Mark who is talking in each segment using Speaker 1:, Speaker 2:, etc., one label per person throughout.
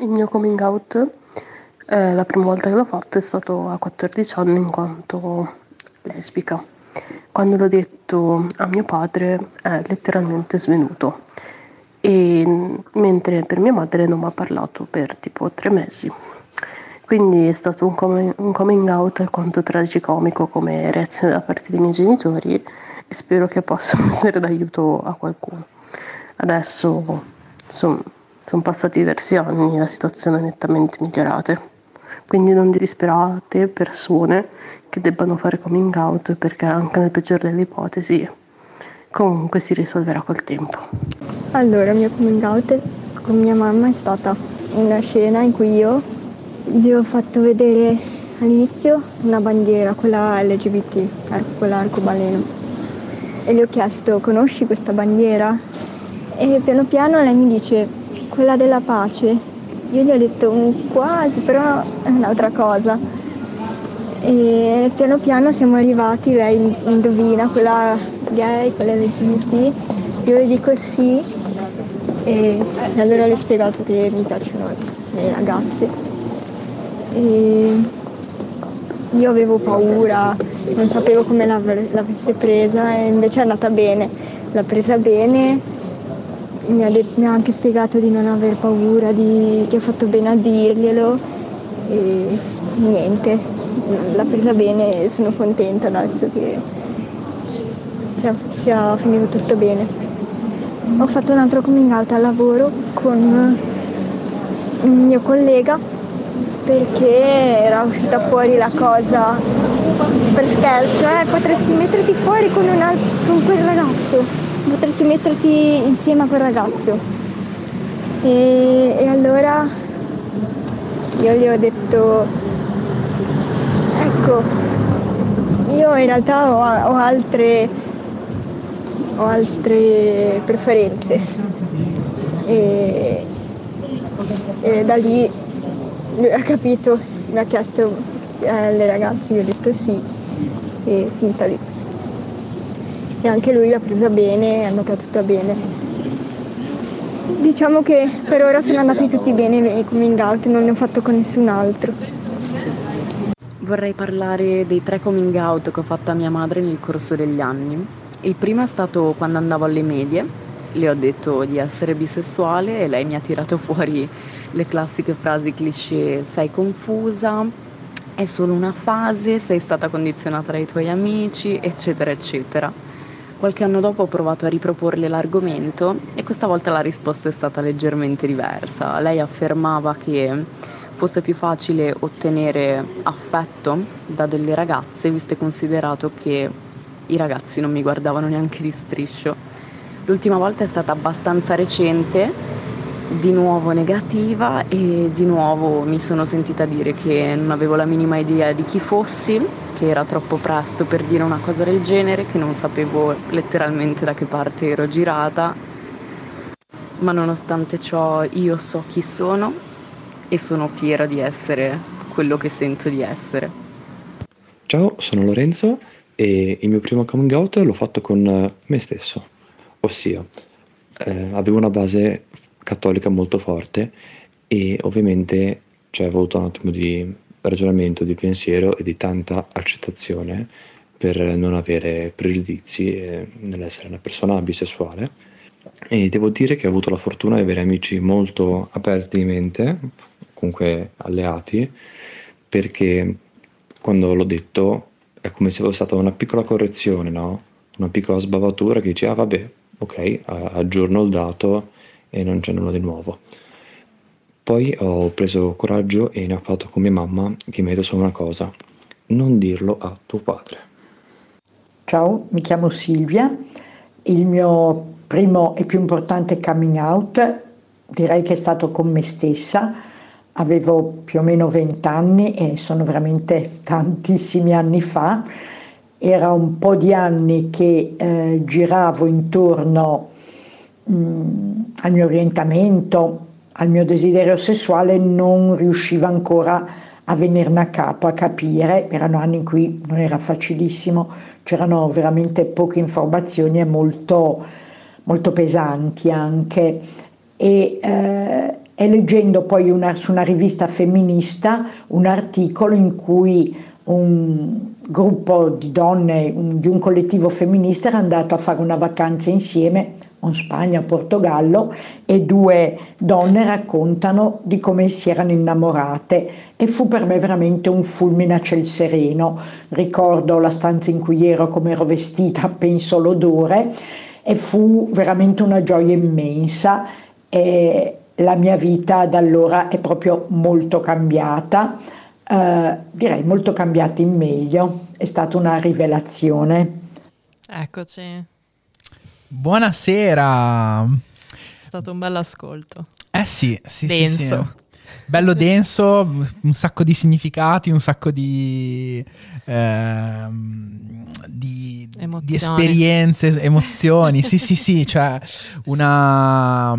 Speaker 1: Il mio coming out, eh, la prima volta che l'ho fatto è stato a 14 anni in quanto lesbica. Quando l'ho detto a mio padre è letteralmente svenuto e mentre per mia madre non mi ha parlato per tipo tre mesi. Quindi è stato un, com- un coming out alquanto tragicomico come reazione da parte dei miei genitori e spero che possa essere d'aiuto a qualcuno. Adesso sono sono passati diversi anni e la situazione è nettamente migliorata. Quindi non disperate persone che debbano fare coming out perché anche nel peggiore delle ipotesi comunque si risolverà col tempo.
Speaker 2: Allora, il mio coming out con mia mamma è stata una scena in cui io gli ho fatto vedere all'inizio una bandiera, quella LGBT, quella arcobaleno. E gli ho chiesto, conosci questa bandiera? E piano piano lei mi dice, quella della pace. Io gli ho detto un quasi, però è un'altra cosa. E piano piano siamo arrivati, lei indovina, quella gay, quella LGBT. Io le dico sì e allora le ho spiegato che mi piacciono le ragazze. E io avevo paura, non sapevo come l'avesse presa e invece è andata bene. L'ha presa bene mi ha, det- mi ha, anche spiegato di non aver paura, di- che ha fatto bene a dirglielo e niente, l'ha presa bene e sono contenta adesso che sia, sia finito tutto bene. Ho fatto un altro coming out al lavoro con un mio collega perché era uscita fuori la cosa per scherzo, eh, potresti metterti fuori con, un con quel ragazzo potresti metterti insieme a quel ragazzo. E, e allora io gli ho detto, ecco, io in realtà ho, ho altre, ho altre preferenze. E, e da lì lui ha capito, mi ha chiesto alle ragazze, io ho detto sì e finita lì e anche lui l'ha presa bene, è andata tutta bene. Diciamo che per ora sono andati tutti bene i coming out, non ne ho fatto con nessun altro.
Speaker 3: Vorrei parlare dei tre coming out che ho fatto a mia madre nel corso degli anni. Il primo è stato quando andavo alle medie, le ho detto di essere bisessuale e lei mi ha tirato fuori le classiche frasi cliché, sei confusa, è solo una fase, sei stata condizionata dai tuoi amici, eccetera, eccetera. Qualche anno dopo ho provato a riproporle l'argomento e questa volta la risposta è stata leggermente diversa. Lei affermava che fosse più facile ottenere affetto da delle ragazze, visto e considerato che i ragazzi non mi guardavano neanche di striscio. L'ultima volta è stata abbastanza recente, di nuovo negativa e di nuovo mi sono sentita dire che non avevo la minima idea di chi fossi che era troppo presto per dire una cosa del genere, che non sapevo letteralmente da che parte ero girata, ma nonostante ciò io so chi sono e sono fiera di essere quello che sento di essere.
Speaker 4: Ciao, sono Lorenzo e il mio primo coming out l'ho fatto con me stesso, ossia eh, avevo una base cattolica molto forte e ovviamente cioè, ho avuto un attimo di ragionamento, di pensiero e di tanta accettazione per non avere pregiudizi nell'essere una persona bisessuale. E devo dire che ho avuto la fortuna di avere amici molto aperti di mente, comunque alleati, perché quando l'ho detto è come se fosse stata una piccola correzione, no? una piccola sbavatura che dice, ah vabbè, ok, aggiorno il dato e non c'è nulla di nuovo. Poi ho preso coraggio e ne ho fatto con mia mamma che mi ha detto solo una cosa, non dirlo a tuo padre.
Speaker 5: Ciao, mi chiamo Silvia, il mio primo e più importante coming out direi che è stato con me stessa, avevo più o meno 20 anni e sono veramente tantissimi anni fa, era un po' di anni che eh, giravo intorno mh, al mio orientamento, al mio desiderio sessuale non riusciva ancora a venirne a capo, a capire, erano anni in cui non era facilissimo, c'erano veramente poche informazioni e molto, molto pesanti anche. E, eh, e leggendo poi una, su una rivista femminista un articolo in cui un gruppo di donne un, di un collettivo femminista era andato a fare una vacanza insieme in Spagna, Portogallo e due donne raccontano di come si erano innamorate e fu per me veramente un fulmine a ciel sereno. Ricordo la stanza in cui ero, come ero vestita, penso l'odore e fu veramente una gioia immensa e la mia vita da allora è proprio molto cambiata eh, direi molto cambiato in meglio, è stata una rivelazione.
Speaker 6: Eccoci.
Speaker 7: Buonasera.
Speaker 6: È stato un bel ascolto.
Speaker 7: Eh sì, sì,
Speaker 6: denso.
Speaker 7: Sì, sì. Bello denso, un sacco di significati, un sacco di, eh, di, di esperienze, emozioni. sì, sì, sì, cioè una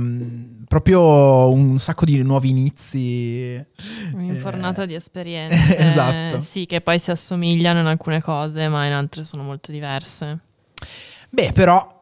Speaker 7: proprio un sacco di nuovi inizi.
Speaker 6: Un'infornata eh, di esperienze. esatto. Sì, che poi si assomigliano in alcune cose, ma in altre sono molto diverse.
Speaker 7: Beh, però,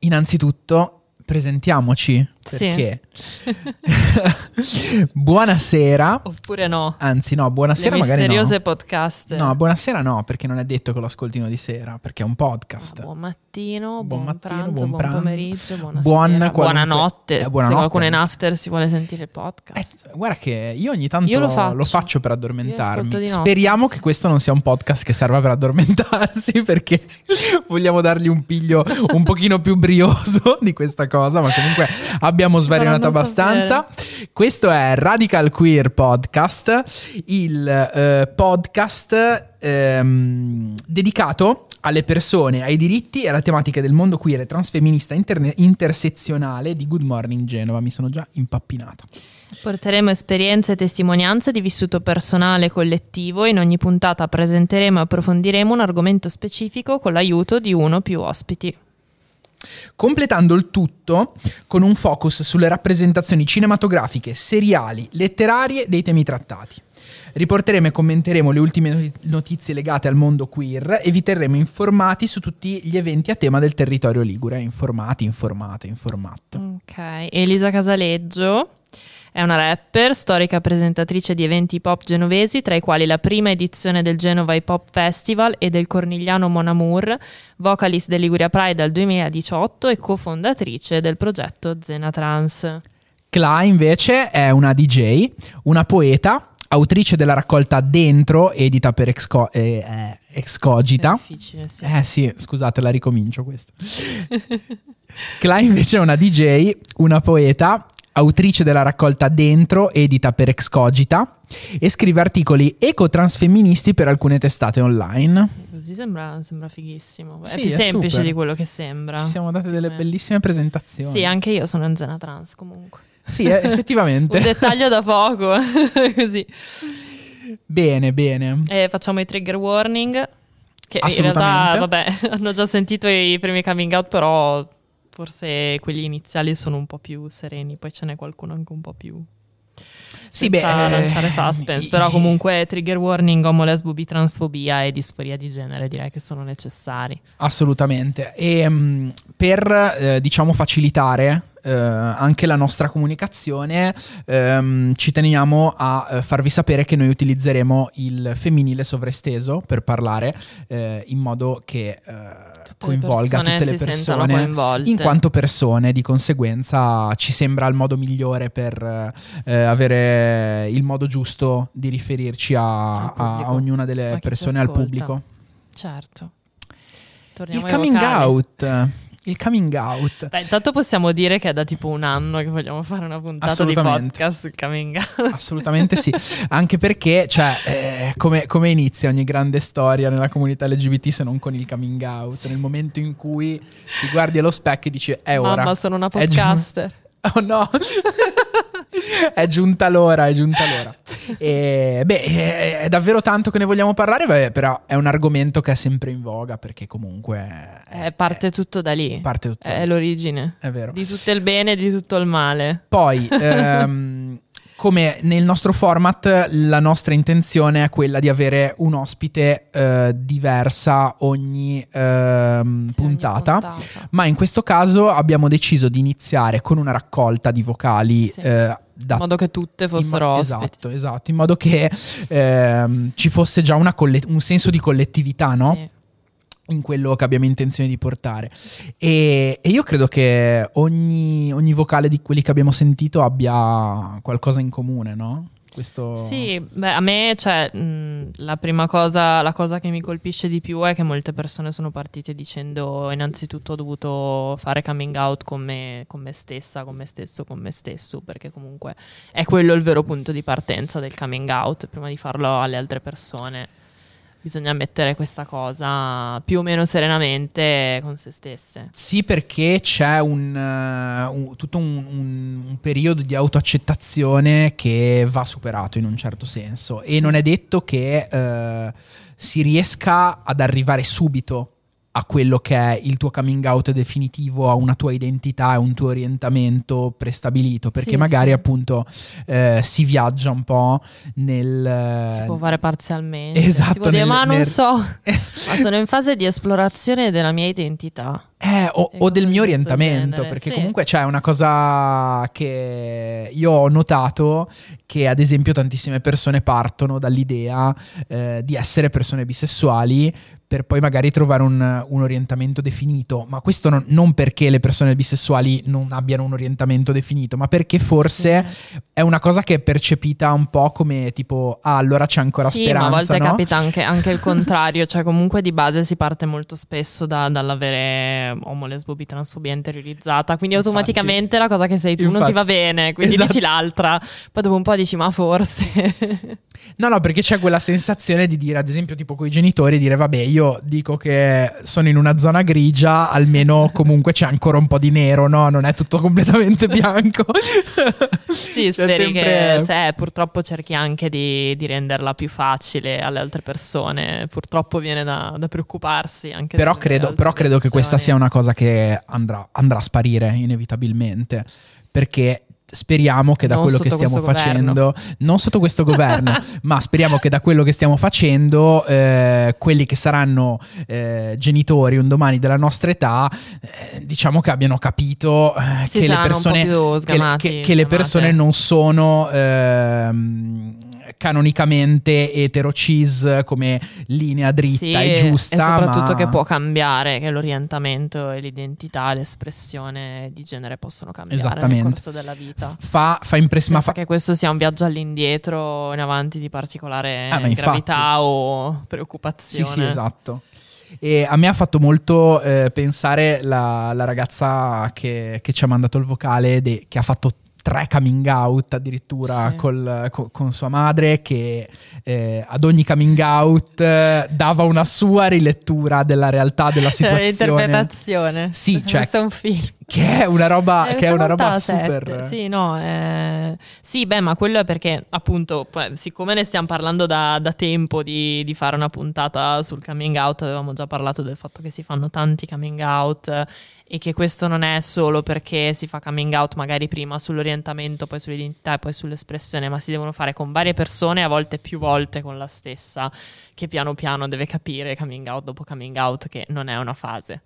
Speaker 7: innanzitutto, presentiamoci. Perché?
Speaker 6: Sì.
Speaker 7: buonasera.
Speaker 6: Oppure no.
Speaker 7: Anzi, no, buonasera
Speaker 6: Le
Speaker 7: magari
Speaker 6: misteriose
Speaker 7: no.
Speaker 6: podcast.
Speaker 7: No, buonasera no, perché non è detto che lo ascoltino di sera, perché è un podcast.
Speaker 6: Ah, buon mattino, buon,
Speaker 7: buon mattino,
Speaker 6: pranzo,
Speaker 7: buon,
Speaker 6: buon
Speaker 7: pranzo,
Speaker 6: pomeriggio, buonasera,
Speaker 7: buon qualunque...
Speaker 6: buonanotte.
Speaker 7: Eh, buonanotte.
Speaker 6: Se qualcuno in after si vuole sentire il podcast.
Speaker 7: Eh, guarda che io ogni tanto
Speaker 6: io lo, faccio.
Speaker 7: lo, faccio. per addormentarmi. Speriamo
Speaker 6: sì.
Speaker 7: che questo non sia un podcast che serva per addormentarsi, perché vogliamo dargli un piglio un pochino più brioso di questa cosa, ma comunque abbiamo svarionato abbastanza. Questo è Radical Queer Podcast, il eh, podcast ehm, dedicato alle persone, ai diritti e alle tematiche del mondo queer e transfemminista interne- intersezionale di Good Morning Genova. Mi sono già impappinata.
Speaker 6: Porteremo esperienze e testimonianze di vissuto personale e collettivo e in ogni puntata presenteremo e approfondiremo un argomento specifico con l'aiuto di uno o più ospiti
Speaker 7: completando il tutto con un focus sulle rappresentazioni cinematografiche, seriali, letterarie dei temi trattati. Riporteremo e commenteremo le ultime notizie legate al mondo queer e vi terremo informati su tutti gli eventi a tema del territorio ligure. Informati, informate, informate.
Speaker 6: Ok, Elisa Casaleggio è una rapper, storica presentatrice di eventi pop genovesi, tra i quali la prima edizione del Genova Hip Hop Festival e del Cornigliano Mon Amour, vocalist del Liguria Pride dal 2018 e cofondatrice del progetto Zena Trans.
Speaker 7: Cla invece è una DJ, una poeta, autrice della raccolta Dentro, edita per Exco- eh, eh, Excogita.
Speaker 6: È difficile, sì.
Speaker 7: Eh sì, scusate, la ricomincio questa. Cla invece è una DJ, una poeta, autrice della raccolta Dentro, edita per Excogita, e scrive articoli ecotransfemministi per alcune testate online.
Speaker 6: Così sembra, sembra fighissimo.
Speaker 7: Sì,
Speaker 6: è più
Speaker 7: è
Speaker 6: semplice
Speaker 7: super.
Speaker 6: di quello che sembra.
Speaker 7: Ci siamo date delle
Speaker 6: Eh.
Speaker 7: bellissime presentazioni.
Speaker 6: Sì, anche io sono in zona trans comunque.
Speaker 7: Sì, eh, effettivamente.
Speaker 6: Un dettaglio da poco, così.
Speaker 7: bene, bene.
Speaker 6: E facciamo i trigger warning, che in realtà, vabbè, hanno già sentito i primi coming out, però forse quelli iniziali sono un po' più sereni, poi ce n'è qualcuno anche un po' più...
Speaker 7: Sì, beh,
Speaker 6: lanciare
Speaker 7: eh,
Speaker 6: suspense,
Speaker 7: i-
Speaker 6: però comunque trigger warning, omo, lesbo, bi, transfobia e disforia di genere direi che sono necessari.
Speaker 7: Assolutamente. E mh, per eh, diciamo facilitare eh, anche la nostra comunicazione, ehm, ci teniamo a eh, farvi sapere che noi utilizzeremo il femminile sovraesteso per parlare eh, in modo che eh, coinvolga
Speaker 6: persone
Speaker 7: tutte le persone in quanto persone. Di conseguenza ci sembra il modo migliore per eh, avere il modo giusto di riferirci a, a- ognuna delle persone, al pubblico.
Speaker 6: Certo.
Speaker 7: Il
Speaker 6: Torniamo ai
Speaker 7: coming out. Il coming out.
Speaker 6: Beh, intanto possiamo dire che è da tipo un anno che vogliamo fare una puntata di podcast sul coming out.
Speaker 7: Assolutamente sì, anche perché, cioè, eh, come, come inizia ogni grande storia nella comunità LGBT se non con il coming out? Nel momento in cui ti guardi allo specchio e dici, è ora.
Speaker 6: Mamma, sono una podcaster.
Speaker 7: Oh no! è giunta l'ora, è giunta l'ora. E, beh, è, è davvero tanto che ne vogliamo parlare, beh, però è un argomento che è sempre in voga perché comunque...
Speaker 6: Eh, parte tutto da lì.
Speaker 7: parte tutto
Speaker 6: È
Speaker 7: lì.
Speaker 6: l'origine.
Speaker 7: È vero.
Speaker 6: Di tutto il bene e di tutto il male.
Speaker 7: Poi, ehm, come nel nostro format, la nostra intenzione è quella di avere un ospite eh, diversa ogni ehm,
Speaker 6: Sì, ogni
Speaker 7: puntata.
Speaker 6: puntata.
Speaker 7: Ma in questo caso abbiamo deciso di iniziare con una raccolta di vocali
Speaker 6: Sì.
Speaker 7: eh, da-
Speaker 6: In modo che tutte
Speaker 7: in mo-
Speaker 6: fossero ospiti.
Speaker 7: Esatto, esatto, in modo che ehm, ci fosse già una colle- un senso di collettività, no?
Speaker 6: Sì.
Speaker 7: In quello che abbiamo intenzione di portare. E, e io credo che ogni, ogni vocale di quelli che abbiamo sentito abbia qualcosa in comune, no? Questo...
Speaker 6: Sì, beh, a me, cioè, mh, la prima cosa, la cosa che mi colpisce di più è che molte persone sono partite dicendo innanzitutto ho dovuto fare coming out con me, con me stessa, con me stesso, con me stesso, perché comunque è quello il vero punto di partenza del coming out, prima di farlo alle altre persone. Bisogna mettere questa cosa più o meno serenamente con se stesse.
Speaker 7: Sì, perché c'è un, eh, un- tutto un, un- un periodo di autoaccettazione che va superato in un certo senso e
Speaker 6: Sì.
Speaker 7: non è detto che eh, si riesca ad arrivare subito a quello che è il tuo coming out definitivo, a una tua identità e un tuo orientamento prestabilito, perché
Speaker 6: Sì,
Speaker 7: magari
Speaker 6: sì.
Speaker 7: appunto eh, si viaggia un po' nel...
Speaker 6: Si può fare parzialmente.
Speaker 7: esatto,
Speaker 6: Si può dire,
Speaker 7: nel-
Speaker 6: ma non
Speaker 7: nel-
Speaker 6: so, ma sono in fase di esplorazione della mia identità.
Speaker 7: Eh, o, o del mio orientamento,
Speaker 6: genere,
Speaker 7: perché
Speaker 6: sì.
Speaker 7: comunque c'è una cosa che io ho notato che ad esempio tantissime persone partono dall'idea eh, di essere persone bisessuali per poi magari trovare un, un orientamento definito, ma questo non, non perché le persone bisessuali non abbiano un orientamento definito, ma perché forse
Speaker 6: Sì.
Speaker 7: è una cosa che è percepita un po' come tipo, ah allora c'è ancora
Speaker 6: Sì,
Speaker 7: speranza,
Speaker 6: ma a volte
Speaker 7: no?
Speaker 6: capita anche, anche il contrario, cioè comunque di base si parte molto spesso da- dall'avere omo, lesbo, bi, transfobia interiorizzata, quindi
Speaker 7: Infatti.
Speaker 6: automaticamente la cosa che sei tu non
Speaker 7: Infatti.
Speaker 6: ti va bene, quindi
Speaker 7: Esatto.
Speaker 6: dici l'altra, poi dopo un po' dici ma forse...
Speaker 7: No, no, perché c'è quella sensazione di dire, ad esempio, tipo con i genitori, dire vabbè, io dico che sono in una zona grigia, almeno comunque c'è ancora un po' di nero, no? Non è tutto completamente bianco.
Speaker 6: sì,
Speaker 7: C'è
Speaker 6: speri
Speaker 7: sempre-
Speaker 6: che se, purtroppo cerchi anche di, di renderla più facile alle altre persone, purtroppo viene da, da preoccuparsi anche
Speaker 7: Però credo, però credo che questa sia
Speaker 6: persone.
Speaker 7: Una cosa che andrà, andrà a sparire inevitabilmente, perché speriamo che da
Speaker 6: Non
Speaker 7: quello che stiamo facendo, non sotto questo governo, ma speriamo che da quello che stiamo facendo, eh, quelli che saranno eh, genitori un domani della nostra età, eh, diciamo che abbiano capito eh, che le persone che, che- che le persone non sono ehm, canonicamente etero cis come linea dritta
Speaker 6: Sì,
Speaker 7: e giusta
Speaker 6: e soprattutto
Speaker 7: ma-
Speaker 6: che può cambiare, che l'orientamento e l'identità, l'espressione di genere possono cambiare nel corso della vita.
Speaker 7: fa, fa impressione
Speaker 6: Senza che questo sia un viaggio all'indietro o in avanti di particolare
Speaker 7: Ah,
Speaker 6: gravità o
Speaker 7: Sì,
Speaker 6: preoccupazione.
Speaker 7: sì, esatto. E a me ha fatto molto eh, pensare la, la ragazza che, che ci ha mandato il vocale, de- che ha fatto tre coming out addirittura
Speaker 6: Sì.
Speaker 7: col- co- con sua madre, che eh, ad ogni coming out eh, dava una sua rilettura della realtà della situazione.
Speaker 6: L'interpretazione.
Speaker 7: Sì, cioè,
Speaker 6: Questo è un film.
Speaker 7: Che è una roba,
Speaker 6: Eh,
Speaker 7: che è una roba
Speaker 6: 77,
Speaker 7: super...
Speaker 6: Sì, no, eh, sì, beh, ma quello è perché, appunto, siccome ne stiamo parlando da, da tempo di, di fare una puntata sul coming out, avevamo già parlato del fatto che si fanno tanti coming out e che questo non è solo perché si fa coming out magari prima sull'orientamento, poi sull'identità e poi sull'espressione, ma si devono fare con varie persone, a volte più volte con la stessa, che piano piano deve capire coming out dopo coming out che non è una fase.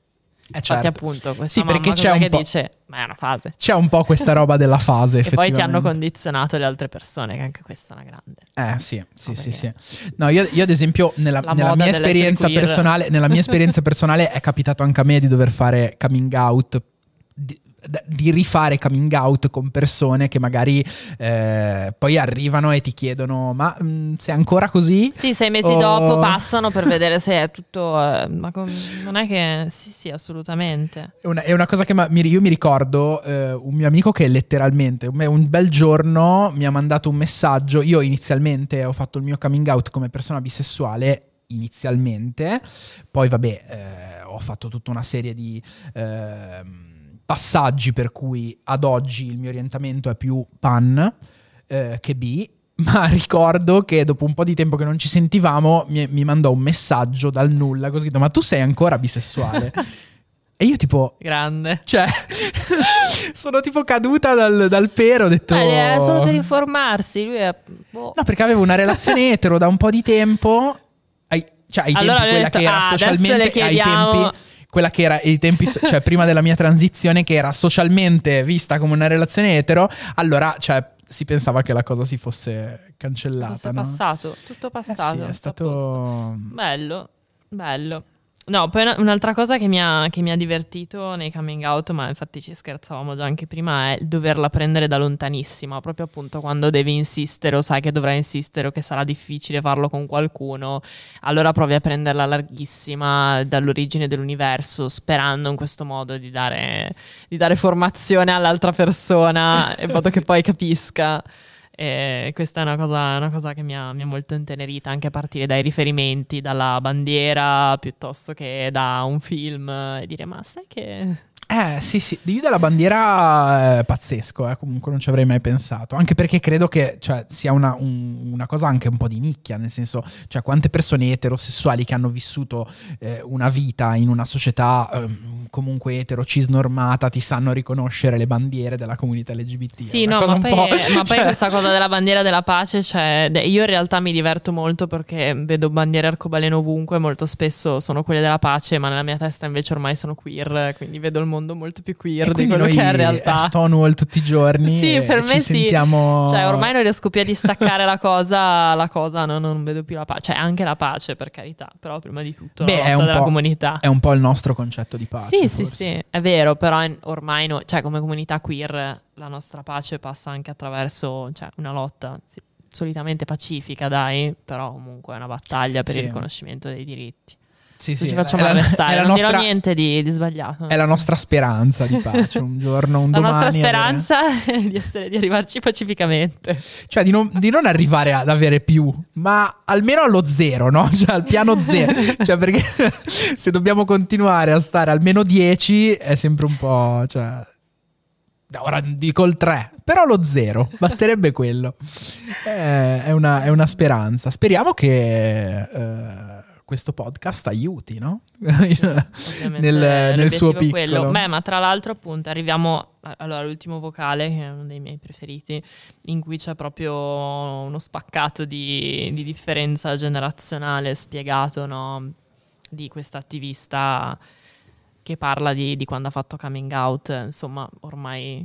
Speaker 7: Eh,
Speaker 6: Infatti,
Speaker 7: certo.
Speaker 6: appunto, questa
Speaker 7: Sì, perché c'è un
Speaker 6: che
Speaker 7: po'-
Speaker 6: dice, ma è una fase.
Speaker 7: C'è un po' questa roba della fase,
Speaker 6: E poi ti hanno condizionato le altre persone, che anche questa è una grande.
Speaker 7: Eh sì, sì,
Speaker 6: No,
Speaker 7: sì, sì. No, io, io ad esempio nella,
Speaker 6: La
Speaker 7: nella mia esperienza personale, nella mia esperienza personale è capitato anche a me di dover fare coming out di, di rifare coming out con persone che magari eh, poi arrivano e ti chiedono ma mm, sei ancora così?
Speaker 6: Sì, sei mesi
Speaker 7: Oh.
Speaker 6: dopo passano per vedere se è tutto... eh, ma com- non è che... Sì, sì, assolutamente.
Speaker 7: È una, è una cosa che ma- io mi ricordo eh, un mio amico che letteralmente un, un bel giorno mi ha mandato un messaggio. Io inizialmente ho fatto il mio coming out come persona bisessuale. Inizialmente, poi vabbè, eh, ho fatto tutta una serie di ehm, passaggi per cui ad oggi il mio orientamento è più pan eh, che bi. Ma ricordo che dopo un po' di tempo che non ci sentivamo, mi, mi mandò un messaggio dal nulla, così scritto: Ma tu sei ancora bisessuale? E io tipo,
Speaker 6: Grande.
Speaker 7: cioè, sono tipo caduta dal, dal pero, ho detto...
Speaker 6: Eh, è solo per informarsi, lui è... boh.
Speaker 7: No, perché avevo una relazione etero da un po' di tempo, ai, cioè ai
Speaker 6: Allora
Speaker 7: tempi quella
Speaker 6: detto,
Speaker 7: che era
Speaker 6: "Ah,
Speaker 7: socialmente, ai
Speaker 6: chiediamo."
Speaker 7: tempi... Quella che era ai tempi, cioè prima della mia transizione, che era socialmente vista come una relazione etero, allora, cioè, si pensava che la cosa si fosse cancellata.
Speaker 6: Fosse
Speaker 7: no?
Speaker 6: passato, tutto
Speaker 7: Eh
Speaker 6: passato.
Speaker 7: sì, è
Speaker 6: tutto
Speaker 7: stato...
Speaker 6: Bello, bello. No, poi una- un'altra cosa che mi, ha, che mi ha divertito nei coming out, ma infatti ci scherzavamo già anche prima, è il doverla prendere da lontanissima, proprio appunto quando devi insistere o sai che dovrai insistere o che sarà difficile farlo con qualcuno, allora provi a prenderla larghissima dall'origine dell'universo, sperando in questo modo di dare, di dare formazione all'altra persona in modo che poi capisca. E questa è una cosa, una cosa che mi ha, mi ha molto intenerita, anche a partire dai riferimenti, dalla bandiera piuttosto che da un film, e dire ma sai che...
Speaker 7: Eh sì sì, io della bandiera è pazzesco, eh, comunque non ci avrei mai pensato, anche perché credo che cioè, sia una, un- una cosa anche un po' di nicchia, nel senso, cioè quante persone eterosessuali che hanno vissuto eh, una vita in una società ehm, comunque etero, cisnormata, ti sanno riconoscere le bandiere della comunità LGBT.
Speaker 6: Sì, no, ma poi,
Speaker 7: po',
Speaker 6: ma poi
Speaker 7: cioè-
Speaker 6: questa cosa della bandiera della pace, cioè, io in realtà mi diverto molto perché vedo bandiere arcobaleno ovunque, molto spesso sono quelle della pace, ma nella mia testa invece ormai sono queer, quindi vedo il mondo molto più queer di quello che è in realtà.
Speaker 7: Stonewall tutti i giorni.
Speaker 6: Sì, per me
Speaker 7: ci
Speaker 6: sì.
Speaker 7: sentiamo...
Speaker 6: Cioè, ormai non riesco più a distaccare la cosa, la cosa no, non vedo più la pace. Cioè, anche la pace, per carità, però prima di tutto
Speaker 7: Beh,
Speaker 6: la
Speaker 7: è
Speaker 6: lotta
Speaker 7: un
Speaker 6: della
Speaker 7: po'-
Speaker 6: comunità.
Speaker 7: È un po' il nostro concetto di pace.
Speaker 6: sì, sì,
Speaker 7: forse.
Speaker 6: sì, è vero, però ormai noi, cioè, come comunità queer, la nostra pace passa anche attraverso cioè, una lotta sì, solitamente pacifica, dai, però comunque è una battaglia per
Speaker 7: Sì.
Speaker 6: il riconoscimento dei diritti.
Speaker 7: Sì, sì,
Speaker 6: ci facciamo
Speaker 7: è la-
Speaker 6: arrestare,
Speaker 7: è la nostra-
Speaker 6: niente di, di sbagliato.
Speaker 7: È la nostra speranza di pace, un giorno, un
Speaker 6: La
Speaker 7: domani.
Speaker 6: nostra
Speaker 7: avere-
Speaker 6: speranza è di, essere, di arrivarci pacificamente.
Speaker 7: Cioè di non, di non arrivare ad avere più, ma almeno allo zero, no? Cioè al piano zero. cioè perché se dobbiamo continuare a stare almeno 10 è sempre un po'... Cioè... Ora dico il 3, però lo zero, basterebbe quello. Eh, È una, è una speranza. Speriamo che eh, questo podcast aiuti, no?
Speaker 6: Ovviamente
Speaker 7: nel, nel
Speaker 6: l'obiettivo
Speaker 7: suo piccolo.
Speaker 6: quello. Beh, ma tra l'altro, appunto, arriviamo allora, all'ultimo vocale, che è uno dei miei preferiti, in cui c'è proprio uno spaccato di, di differenza generazionale spiegato, no? Di questa attivista che parla di, di quando ha fatto coming out, insomma, ormai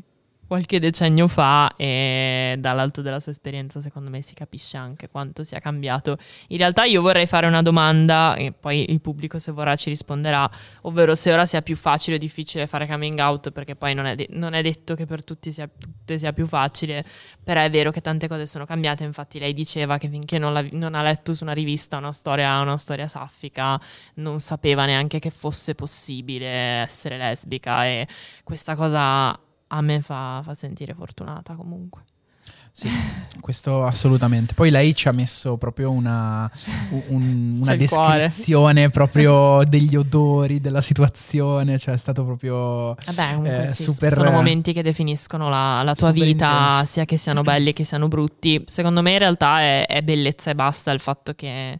Speaker 6: qualche decennio fa e dall'alto della sua esperienza secondo me si capisce anche quanto sia cambiato. In realtà io vorrei fare una domanda e poi il pubblico se vorrà ci risponderà, ovvero se ora sia più facile o difficile fare coming out perché poi non è, de- non è detto che per tutti sia, tutte sia più facile, però è vero che tante cose sono cambiate, infatti lei diceva che finché non, la- non ha letto su una rivista una storia, una storia saffica non sapeva neanche che fosse possibile essere lesbica e questa cosa a me fa, fa sentire fortunata comunque.
Speaker 7: Sì, questo assolutamente. Poi lei ci ha messo proprio una, un- una descrizione proprio degli odori, della situazione, cioè è stato proprio...
Speaker 6: Vabbè, comunque
Speaker 7: Eh,
Speaker 6: sì,
Speaker 7: super-
Speaker 6: sono momenti che definiscono la, la tua vita,
Speaker 7: intenso.
Speaker 6: sia che siano belli che siano brutti. Secondo me in realtà è, è bellezza e basta il fatto che,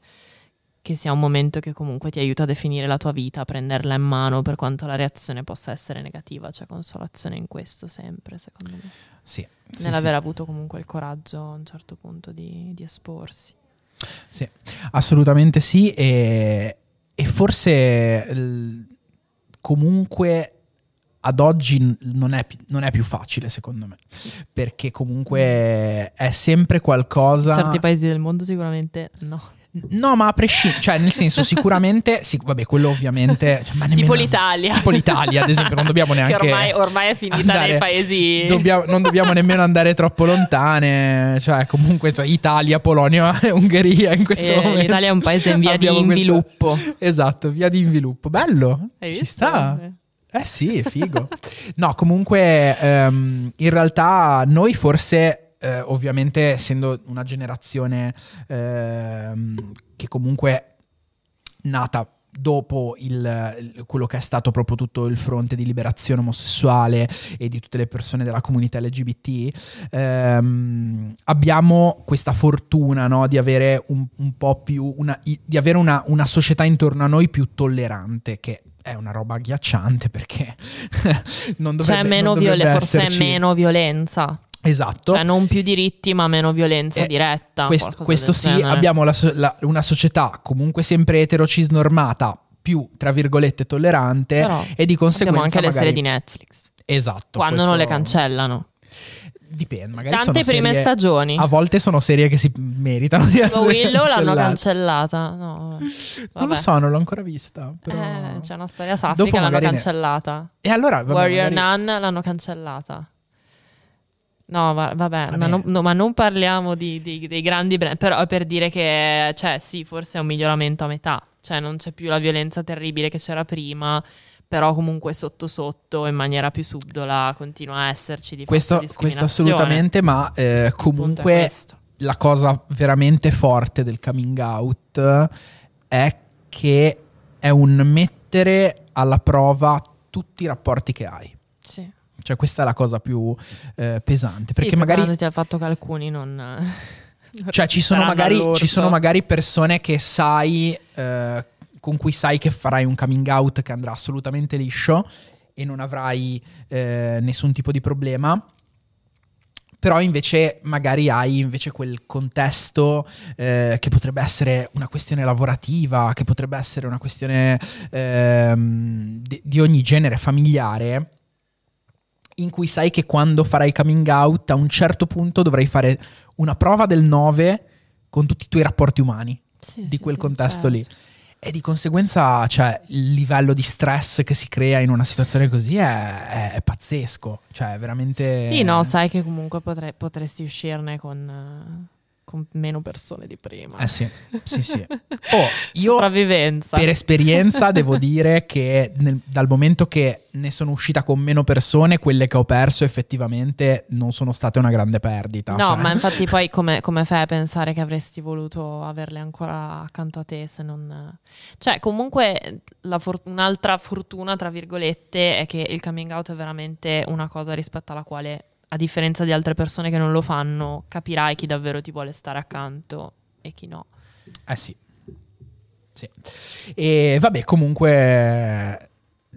Speaker 6: che sia un momento che comunque ti aiuta a definire la tua vita, a prenderla in mano per quanto la reazione possa essere negativa. C'è consolazione in questo sempre, secondo me.
Speaker 7: Sì, sì,
Speaker 6: Nell'aver
Speaker 7: sì.
Speaker 6: avuto comunque il coraggio a un certo punto di, di esporsi.
Speaker 7: Sì, assolutamente sì. E, e forse l- comunque ad oggi non è, non è più facile, secondo me. Perché comunque è sempre qualcosa.
Speaker 6: In certi paesi del mondo sicuramente no.
Speaker 7: No, ma a prescindere, cioè nel senso sicuramente, sì, vabbè, quello ovviamente... cioè, ma
Speaker 6: Tipo
Speaker 7: nemmeno-
Speaker 6: l'Italia.
Speaker 7: Tipo l'Italia, ad esempio, non dobbiamo neanche...
Speaker 6: che ormai, ormai è finita
Speaker 7: andare-
Speaker 6: nei paesi...
Speaker 7: Dobbiamo- non dobbiamo nemmeno andare troppo lontane, cioè comunque cioè, Italia, Polonia e Ungheria in questo
Speaker 6: Eh,
Speaker 7: momento.
Speaker 6: l'Italia è un paese in via di
Speaker 7: questa-
Speaker 6: inviluppo.
Speaker 7: Esatto, via di inviluppo. Bello,
Speaker 6: Hai
Speaker 7: ci
Speaker 6: visto?
Speaker 7: sta. Eh sì, figo. no, comunque ehm, in realtà noi forse, eh, ovviamente essendo una generazione ehm, che comunque è nata dopo il- quello che è stato proprio tutto il fronte di liberazione omosessuale e di tutte le persone della comunità LGBT, ehm, abbiamo questa fortuna no, di avere un, un po' più una, di avere una, una società intorno a noi più tollerante che è una roba agghiacciante perché non dovrebbe
Speaker 6: C'è meno
Speaker 7: non dovrebbe
Speaker 6: violenza, forse
Speaker 7: esserci-
Speaker 6: meno violenza.
Speaker 7: Esatto
Speaker 6: Cioè non più diritti ma meno violenza
Speaker 7: Eh,
Speaker 6: diretta.
Speaker 7: Quest- questo sì,
Speaker 6: genere.
Speaker 7: abbiamo la so- la- una società comunque sempre eterocisnormata, più tra virgolette tollerante
Speaker 6: Però
Speaker 7: e di conseguenza
Speaker 6: Abbiamo anche le
Speaker 7: magari-
Speaker 6: serie di Netflix.
Speaker 7: Esatto.
Speaker 6: Quando
Speaker 7: questo-
Speaker 6: non le cancellano.
Speaker 7: Dipende, magari
Speaker 6: Tante
Speaker 7: sono
Speaker 6: prime
Speaker 7: serie-
Speaker 6: stagioni.
Speaker 7: A volte sono serie che si meritano di essere
Speaker 6: Willow l'hanno cancellata. No,
Speaker 7: Non lo so, non l'ho ancora vista. Però...
Speaker 6: Eh, c'è una storia
Speaker 7: Dopo
Speaker 6: saffica l'hanno
Speaker 7: magari ne-
Speaker 6: cancellata.
Speaker 7: E allora, vabbè,
Speaker 6: Warrior
Speaker 7: magari-
Speaker 6: Nun l'hanno cancellata. No, va- vabbè,
Speaker 7: Vabbè.
Speaker 6: Ma, non, no, ma non parliamo di, di- dei grandi brand, però è per dire che, cioè, sì, forse è un miglioramento a metà, cioè non c'è più la violenza terribile che c'era prima, però comunque sotto sotto, in maniera più subdola, continua a esserci di
Speaker 7: questo, questo assolutamente, ma eh, comunque la cosa veramente forte del coming out è che è un mettere alla prova tutti i rapporti che hai.
Speaker 6: Sì.
Speaker 7: Cioè, questa è la cosa più eh, pesante. Perché
Speaker 6: sì,
Speaker 7: magari
Speaker 6: preparandoti al fatto che alcuni non... non
Speaker 7: Cioè, ci sono, magari, ci sono magari persone che sai, eh, con cui sai che farai un coming out che andrà assolutamente liscio e non avrai eh, nessun tipo di problema. Però invece magari hai invece quel contesto eh, che potrebbe essere una questione lavorativa, che potrebbe essere una questione ehm, di, di ogni genere familiare, in cui sai che quando farai coming out a un certo punto dovrai fare una prova del 9 con tutti i tuoi rapporti umani
Speaker 6: Sì,
Speaker 7: di
Speaker 6: sì,
Speaker 7: quel
Speaker 6: sì,
Speaker 7: contesto
Speaker 6: certo.
Speaker 7: lì. E di conseguenza, cioè, il livello di stress che si crea in una situazione così è, è- è pazzesco. Cioè, è veramente.
Speaker 6: Sì, no, sai che comunque potre- potresti uscirne con, eh, con meno persone di prima.
Speaker 7: Eh sì, sì, sì. Oh, io per esperienza devo dire che nel- dal momento che ne sono uscita con meno persone, quelle che ho perso effettivamente non sono state una grande perdita.
Speaker 6: No,
Speaker 7: cioè-
Speaker 6: ma infatti poi come, come fai a pensare che avresti voluto averle ancora accanto a te se non... Cioè, comunque for- un'altra fortuna, tra virgolette, è che il coming out è veramente una cosa rispetto alla quale, a differenza di altre persone che non lo fanno, capirai chi davvero ti vuole stare accanto e chi no.
Speaker 7: Eh sì. Sì. E vabbè, comunque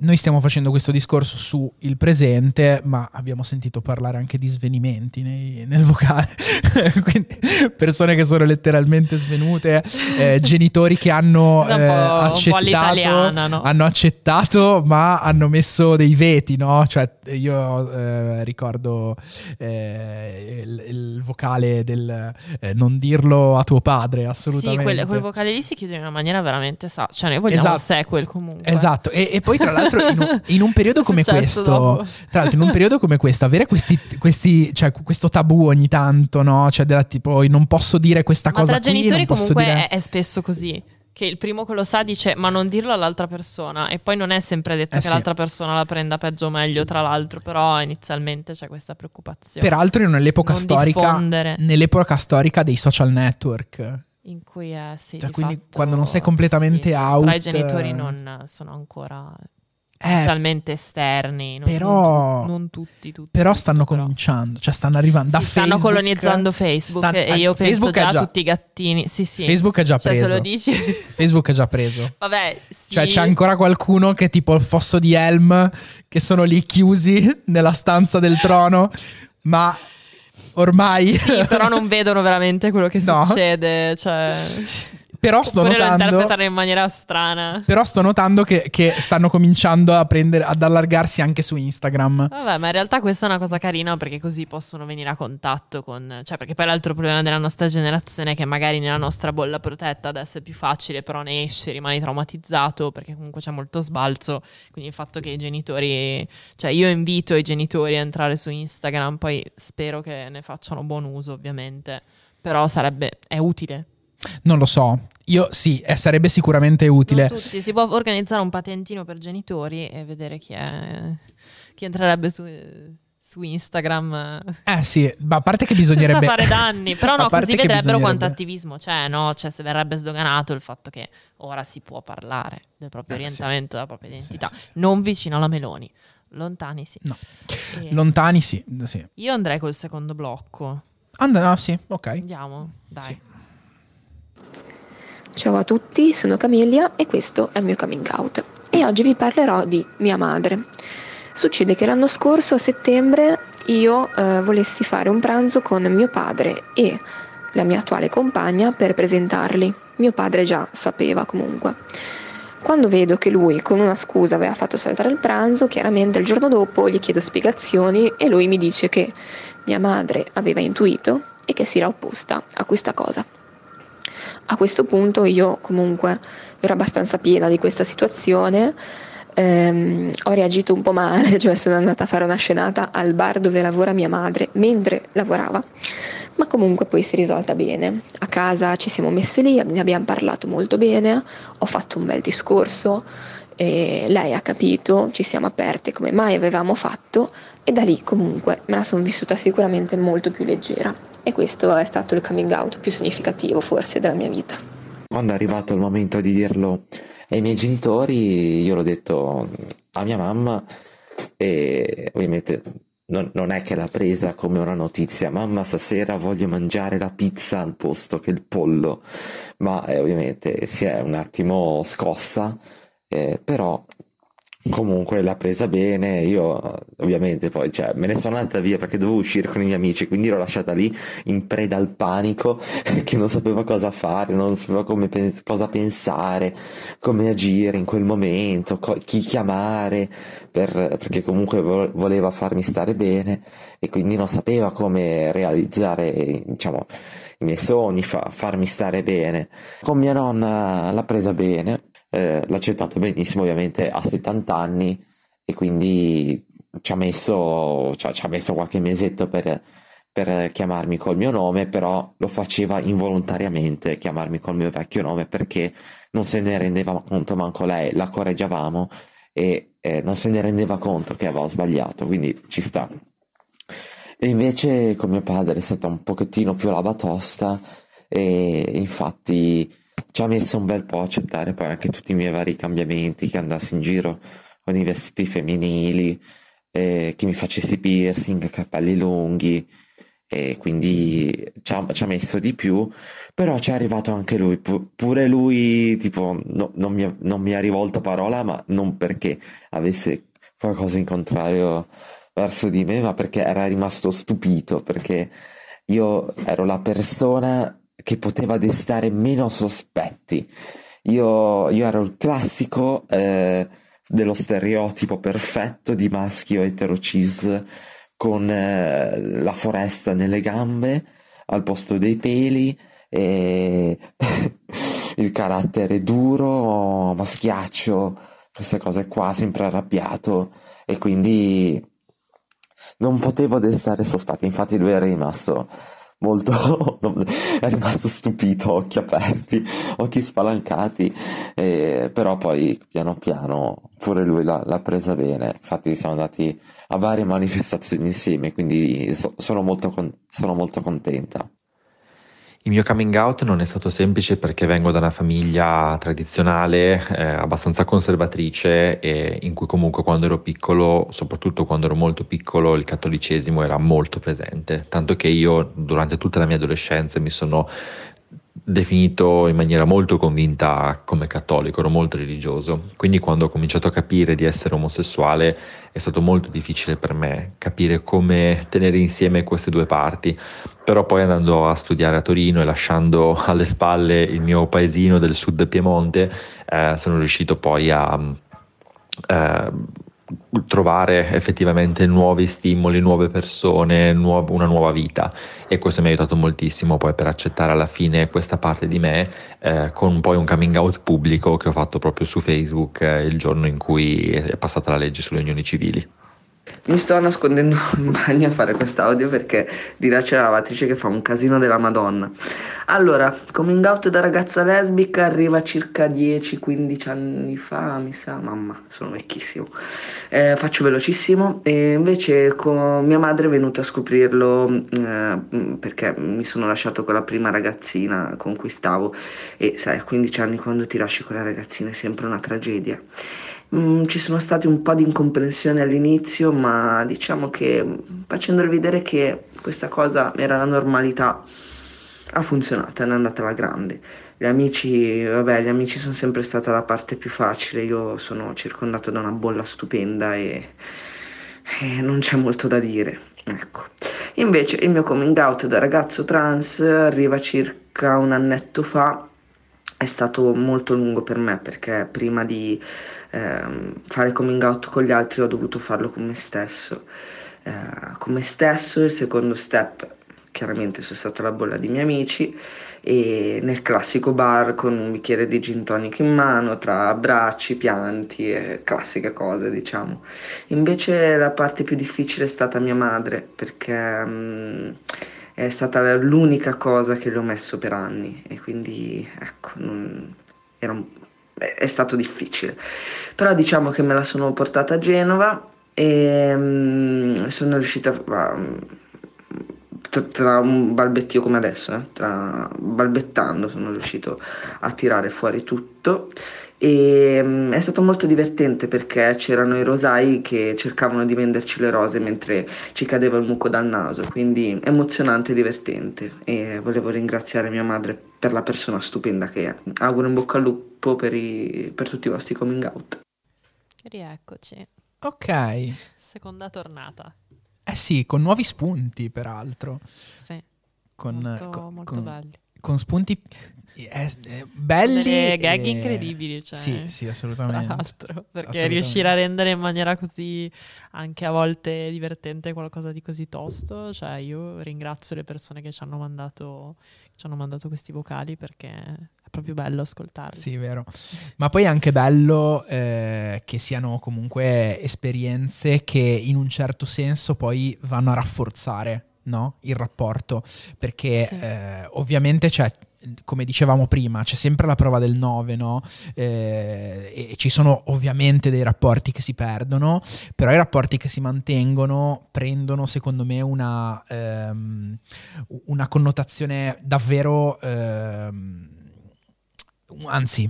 Speaker 7: noi stiamo facendo questo discorso su il presente, ma abbiamo sentito parlare anche di svenimenti nei- nel vocale. Quindi persone che sono letteralmente svenute, eh, genitori che hanno, eh, accettato,
Speaker 6: no?
Speaker 7: hanno accettato, ma hanno messo dei veti, no? Cioè, io eh, ricordo eh, il, il vocale del eh, non dirlo a tuo padre, assolutamente.
Speaker 6: Sì, quel, quel vocale lì si chiude in una maniera veramente sa. Cioè, noi vogliamo
Speaker 7: Esatto.
Speaker 6: un sequel comunque.
Speaker 7: Esatto, e, e poi tra l'altro in un, in un periodo come questo,
Speaker 6: dopo?
Speaker 7: tra l'altro in un periodo come questo, avere questi, questi cioè questo tabù ogni tanto, no? Cioè della tipo non posso dire questa
Speaker 6: Ma
Speaker 7: cosa
Speaker 6: tra
Speaker 7: qui,
Speaker 6: genitori comunque
Speaker 7: dire...
Speaker 6: è, spesso così. Che il primo che lo sa dice ma non dirlo all'altra persona e poi non è sempre detto
Speaker 7: Eh
Speaker 6: che
Speaker 7: sì.
Speaker 6: l'altra persona la prenda peggio o meglio tra l'altro però inizialmente c'è questa preoccupazione
Speaker 7: Peraltro nell'epoca
Speaker 6: Non
Speaker 7: storica, nell'epoca storica dei social network.
Speaker 6: in cui è sì
Speaker 7: Cioè,
Speaker 6: di
Speaker 7: quindi
Speaker 6: fatto,
Speaker 7: quando non sei completamente
Speaker 6: sì,
Speaker 7: out,
Speaker 6: però i genitori
Speaker 7: eh.
Speaker 6: non sono ancora inizialmente esterni non,
Speaker 7: però-
Speaker 6: non, non tutti, tutti
Speaker 7: però stanno
Speaker 6: però.
Speaker 7: cominciando, cioè stanno arrivando da
Speaker 6: Sì, stanno
Speaker 7: Facebook.
Speaker 6: colonizzando Facebook
Speaker 7: Stan-
Speaker 6: e io
Speaker 7: eh,
Speaker 6: penso
Speaker 7: Facebook
Speaker 6: già
Speaker 7: è
Speaker 6: a tutti i gattini sì sì
Speaker 7: Facebook è già
Speaker 6: cioè
Speaker 7: preso.
Speaker 6: se lo dici
Speaker 7: Facebook è già preso.
Speaker 6: vabbè sì
Speaker 7: Cioè c'è ancora qualcuno che tipo il fosso di Helm che sono lì chiusi nella stanza del trono, ma ormai
Speaker 6: Sì, però non vedono veramente quello che
Speaker 7: No.
Speaker 6: succede. Cioè,
Speaker 7: però sto
Speaker 6: oppure lo
Speaker 7: notando
Speaker 6: interpretano in maniera strana.
Speaker 7: però sto notando che, che stanno cominciando a prendere ad allargarsi anche su Instagram.
Speaker 6: Vabbè, ma in realtà questa è una cosa carina perché così possono venire a contatto con... Cioè, perché poi l'altro problema della nostra generazione è che magari nella nostra bolla protetta adesso è più facile, però ne esci, rimani traumatizzato perché comunque c'è molto sbalzo. Quindi il fatto che i genitori... Cioè, io invito i genitori a entrare su Instagram, poi spero che ne facciano buon uso, ovviamente. Però sarebbe... è utile.
Speaker 7: Non lo so. Io sì, eh, sarebbe sicuramente utile.
Speaker 6: Non tutti, si può organizzare un patentino per genitori e vedere chi è chi entrerebbe su, su Instagram
Speaker 7: Eh sì, ma a parte che bisognerebbe
Speaker 6: fare danni. Però no, così vedrebbero quanto
Speaker 7: bisognerebbe-
Speaker 6: attivismo c'è, no? Cioè, se verrebbe sdoganato il fatto che ora si può parlare del proprio
Speaker 7: Eh, sì.
Speaker 6: orientamento, della propria identità.
Speaker 7: sì, sì.
Speaker 6: Non vicino alla Meloni, lontani sì.
Speaker 7: No.
Speaker 6: E
Speaker 7: Lontani sì, sì.
Speaker 6: io andrei col secondo blocco.
Speaker 7: And- no, sì, ok.
Speaker 6: Andiamo, dai.
Speaker 8: Ciao a tutti, sono Camelia e questo è il mio coming out. E oggi vi parlerò di mia madre. Succede che l'anno scorso a settembre io eh, volessi fare un pranzo con mio padre e la mia attuale compagna per presentarli. Mio padre già sapeva comunque. Quando vedo che lui con una scusa aveva fatto saltare il pranzo, chiaramente il giorno dopo gli chiedo spiegazioni e lui mi dice che mia madre aveva intuito e che si era opposta a questa cosa. A questo punto io comunque ero abbastanza piena di questa situazione, ehm, ho reagito un po' male, cioè sono andata a fare una scenata al bar dove lavora mia madre mentre lavorava, ma comunque poi si è risolta bene. A casa ci siamo messe lì, ne abbiamo parlato molto bene, ho fatto un bel discorso, e lei ha capito, ci siamo aperte come mai avevamo fatto e da lì comunque me la sono vissuta sicuramente molto più leggera e questo è stato il coming out più significativo forse della mia vita.
Speaker 9: Quando è arrivato il momento di dirlo ai miei genitori, io l'ho detto a mia mamma e ovviamente non, non, è che l'ha presa come una notizia, mamma stasera voglio mangiare la pizza al posto che il pollo, ma eh, ovviamente si è un attimo scossa, eh, però Comunque l'ha presa bene, io ovviamente poi cioè, me ne sono andata via perché dovevo uscire con i miei amici, quindi l'ho lasciata lì in preda al panico, che non sapeva cosa fare, non sapeva come, cosa pensare, come agire in quel momento, co- chi chiamare, per, perché comunque voleva farmi stare bene e quindi non sapeva come realizzare diciamo, i miei sogni, fa- farmi stare bene. Con mia nonna l'ha presa bene eh, l'ha accettato benissimo, ovviamente ha 70 anni e quindi ci ha messo, cioè, ci ha messo qualche mesetto per, per chiamarmi col mio nome, però lo faceva involontariamente chiamarmi col mio vecchio nome perché non se ne rendeva conto manco lei, la correggiavamo e eh, non se ne rendeva conto che aveva sbagliato, quindi ci sta. E invece con mio padre è stata un pochettino più la batosta e infatti ci ha messo un bel po' a accettare poi anche tutti i miei vari cambiamenti, che andassi in giro con i vestiti femminili, eh, che mi facessi piercing, capelli lunghi, e quindi ci ha, ci ha, messo di più, però ci è arrivato anche lui, pure lui tipo no, non, mi, non mi ha rivolto parola, ma non perché avesse qualcosa in contrario verso di me, ma perché era rimasto stupito, perché io ero la persona che poteva destare meno sospetti. Io, io ero il classico eh, dello stereotipo perfetto di maschio etero cis con eh, la foresta nelle gambe al posto dei peli e il carattere duro, maschiaccio, queste cose qua, sempre arrabbiato e quindi non potevo destare sospetti, infatti lui era rimasto molto è rimasto stupito, occhi aperti, occhi spalancati, eh, però poi piano piano pure lui l'ha, l'ha, presa bene, infatti siamo andati a varie manifestazioni insieme, quindi so, sono, molto con, sono molto contenta.
Speaker 4: Il mio coming out non è stato semplice perché vengo da una famiglia tradizionale, eh, abbastanza conservatrice, e in cui comunque quando ero piccolo, soprattutto quando ero molto piccolo, il cattolicesimo era molto presente. Tanto che io durante tutta la mia adolescenza mi sono definito in maniera molto convinta come cattolico, ero molto religioso, quindi quando ho cominciato a capire di essere omosessuale è stato molto difficile per me capire come tenere insieme queste due parti, però poi andando a studiare a Torino e lasciando alle spalle il mio paesino del sud Piemonte, eh, sono riuscito poi a... Eh, trovare effettivamente nuovi stimoli, nuove persone, nuov- una nuova vita e questo mi ha aiutato moltissimo poi per accettare alla fine questa parte di me eh, con poi un coming out pubblico che ho fatto proprio su Facebook eh, il giorno in cui è passata la legge sulle unioni civili.
Speaker 10: Mi sto nascondendo in bagno a fare quest'audio perché dirà c'è la lavatrice che fa un casino della Madonna. Allora, coming out da ragazza lesbica arriva circa 10-15 anni fa, mi sa, mamma, sono vecchissimo. Eh, faccio velocissimo e invece con mia madre è venuta a scoprirlo eh, perché mi sono lasciato con la prima ragazzina con cui stavo e sai, a 15 anni quando ti lasci con la ragazzina è sempre una tragedia. Mm, ci sono stati un po' di incomprensioni all'inizio, ma diciamo che facendole vedere che questa cosa era la normalità, ha funzionato, è andata alla grande. Gli amici, vabbè, gli amici sono sempre stata la parte più facile, io sono circondato da una bolla stupenda e, e non c'è molto da dire. Ecco. Invece il mio coming out da ragazzo trans arriva circa un annetto fa è stato molto lungo per me perché prima di ehm, fare coming out con gli altri ho dovuto farlo con me stesso. Eh, con me stesso il secondo step chiaramente sono stata la bolla di miei amici e nel classico bar con un bicchiere di gin tonic in mano tra abbracci, pianti e classiche cose diciamo. Invece la parte più difficile è stata mia madre perché mh, è stata l'unica cosa che le ho messo per anni e quindi ecco, non, un, è stato difficile. Però diciamo che me la sono portata a Genova e mh, sono riuscita a tra un balbettio come adesso, eh, tra, balbettando sono riuscito a tirare fuori tutto e um, è stato molto divertente perché c'erano i rosai che cercavano di venderci le rose mentre ci cadeva il muco dal naso, quindi emozionante e divertente e volevo ringraziare mia madre per la persona stupenda che è. Auguro in bocca al lupo per, i, per tutti i vostri coming out.
Speaker 6: Rieccoci.
Speaker 7: Ok.
Speaker 6: Seconda tornata.
Speaker 7: Eh sì, con nuovi spunti, peraltro.
Speaker 6: Sì.
Speaker 7: Con,
Speaker 6: molto,
Speaker 7: con,
Speaker 6: molto
Speaker 7: con,
Speaker 6: belli.
Speaker 7: Con spunti eh, eh, belli.
Speaker 6: Delle gag
Speaker 7: e...
Speaker 6: incredibili, cioè.
Speaker 7: Sì, sì, assolutamente.
Speaker 6: Tra l'altro, perché
Speaker 7: assolutamente.
Speaker 6: riuscire a rendere in maniera così anche a volte divertente qualcosa di così tosto, cioè io ringrazio le persone che ci hanno mandato, ci hanno mandato questi vocali perché proprio bello ascoltarli.
Speaker 7: Sì, vero. Ma poi è anche bello eh, che siano comunque esperienze che in un certo senso poi vanno a rafforzare no? il rapporto, perché
Speaker 6: Sì.
Speaker 7: eh, ovviamente c'è come dicevamo prima, c'è sempre la prova del 9, no? Eh, e ci sono ovviamente dei rapporti che si perdono, però i rapporti che si mantengono prendono, secondo me, una, ehm, una connotazione davvero, ehm, anzi,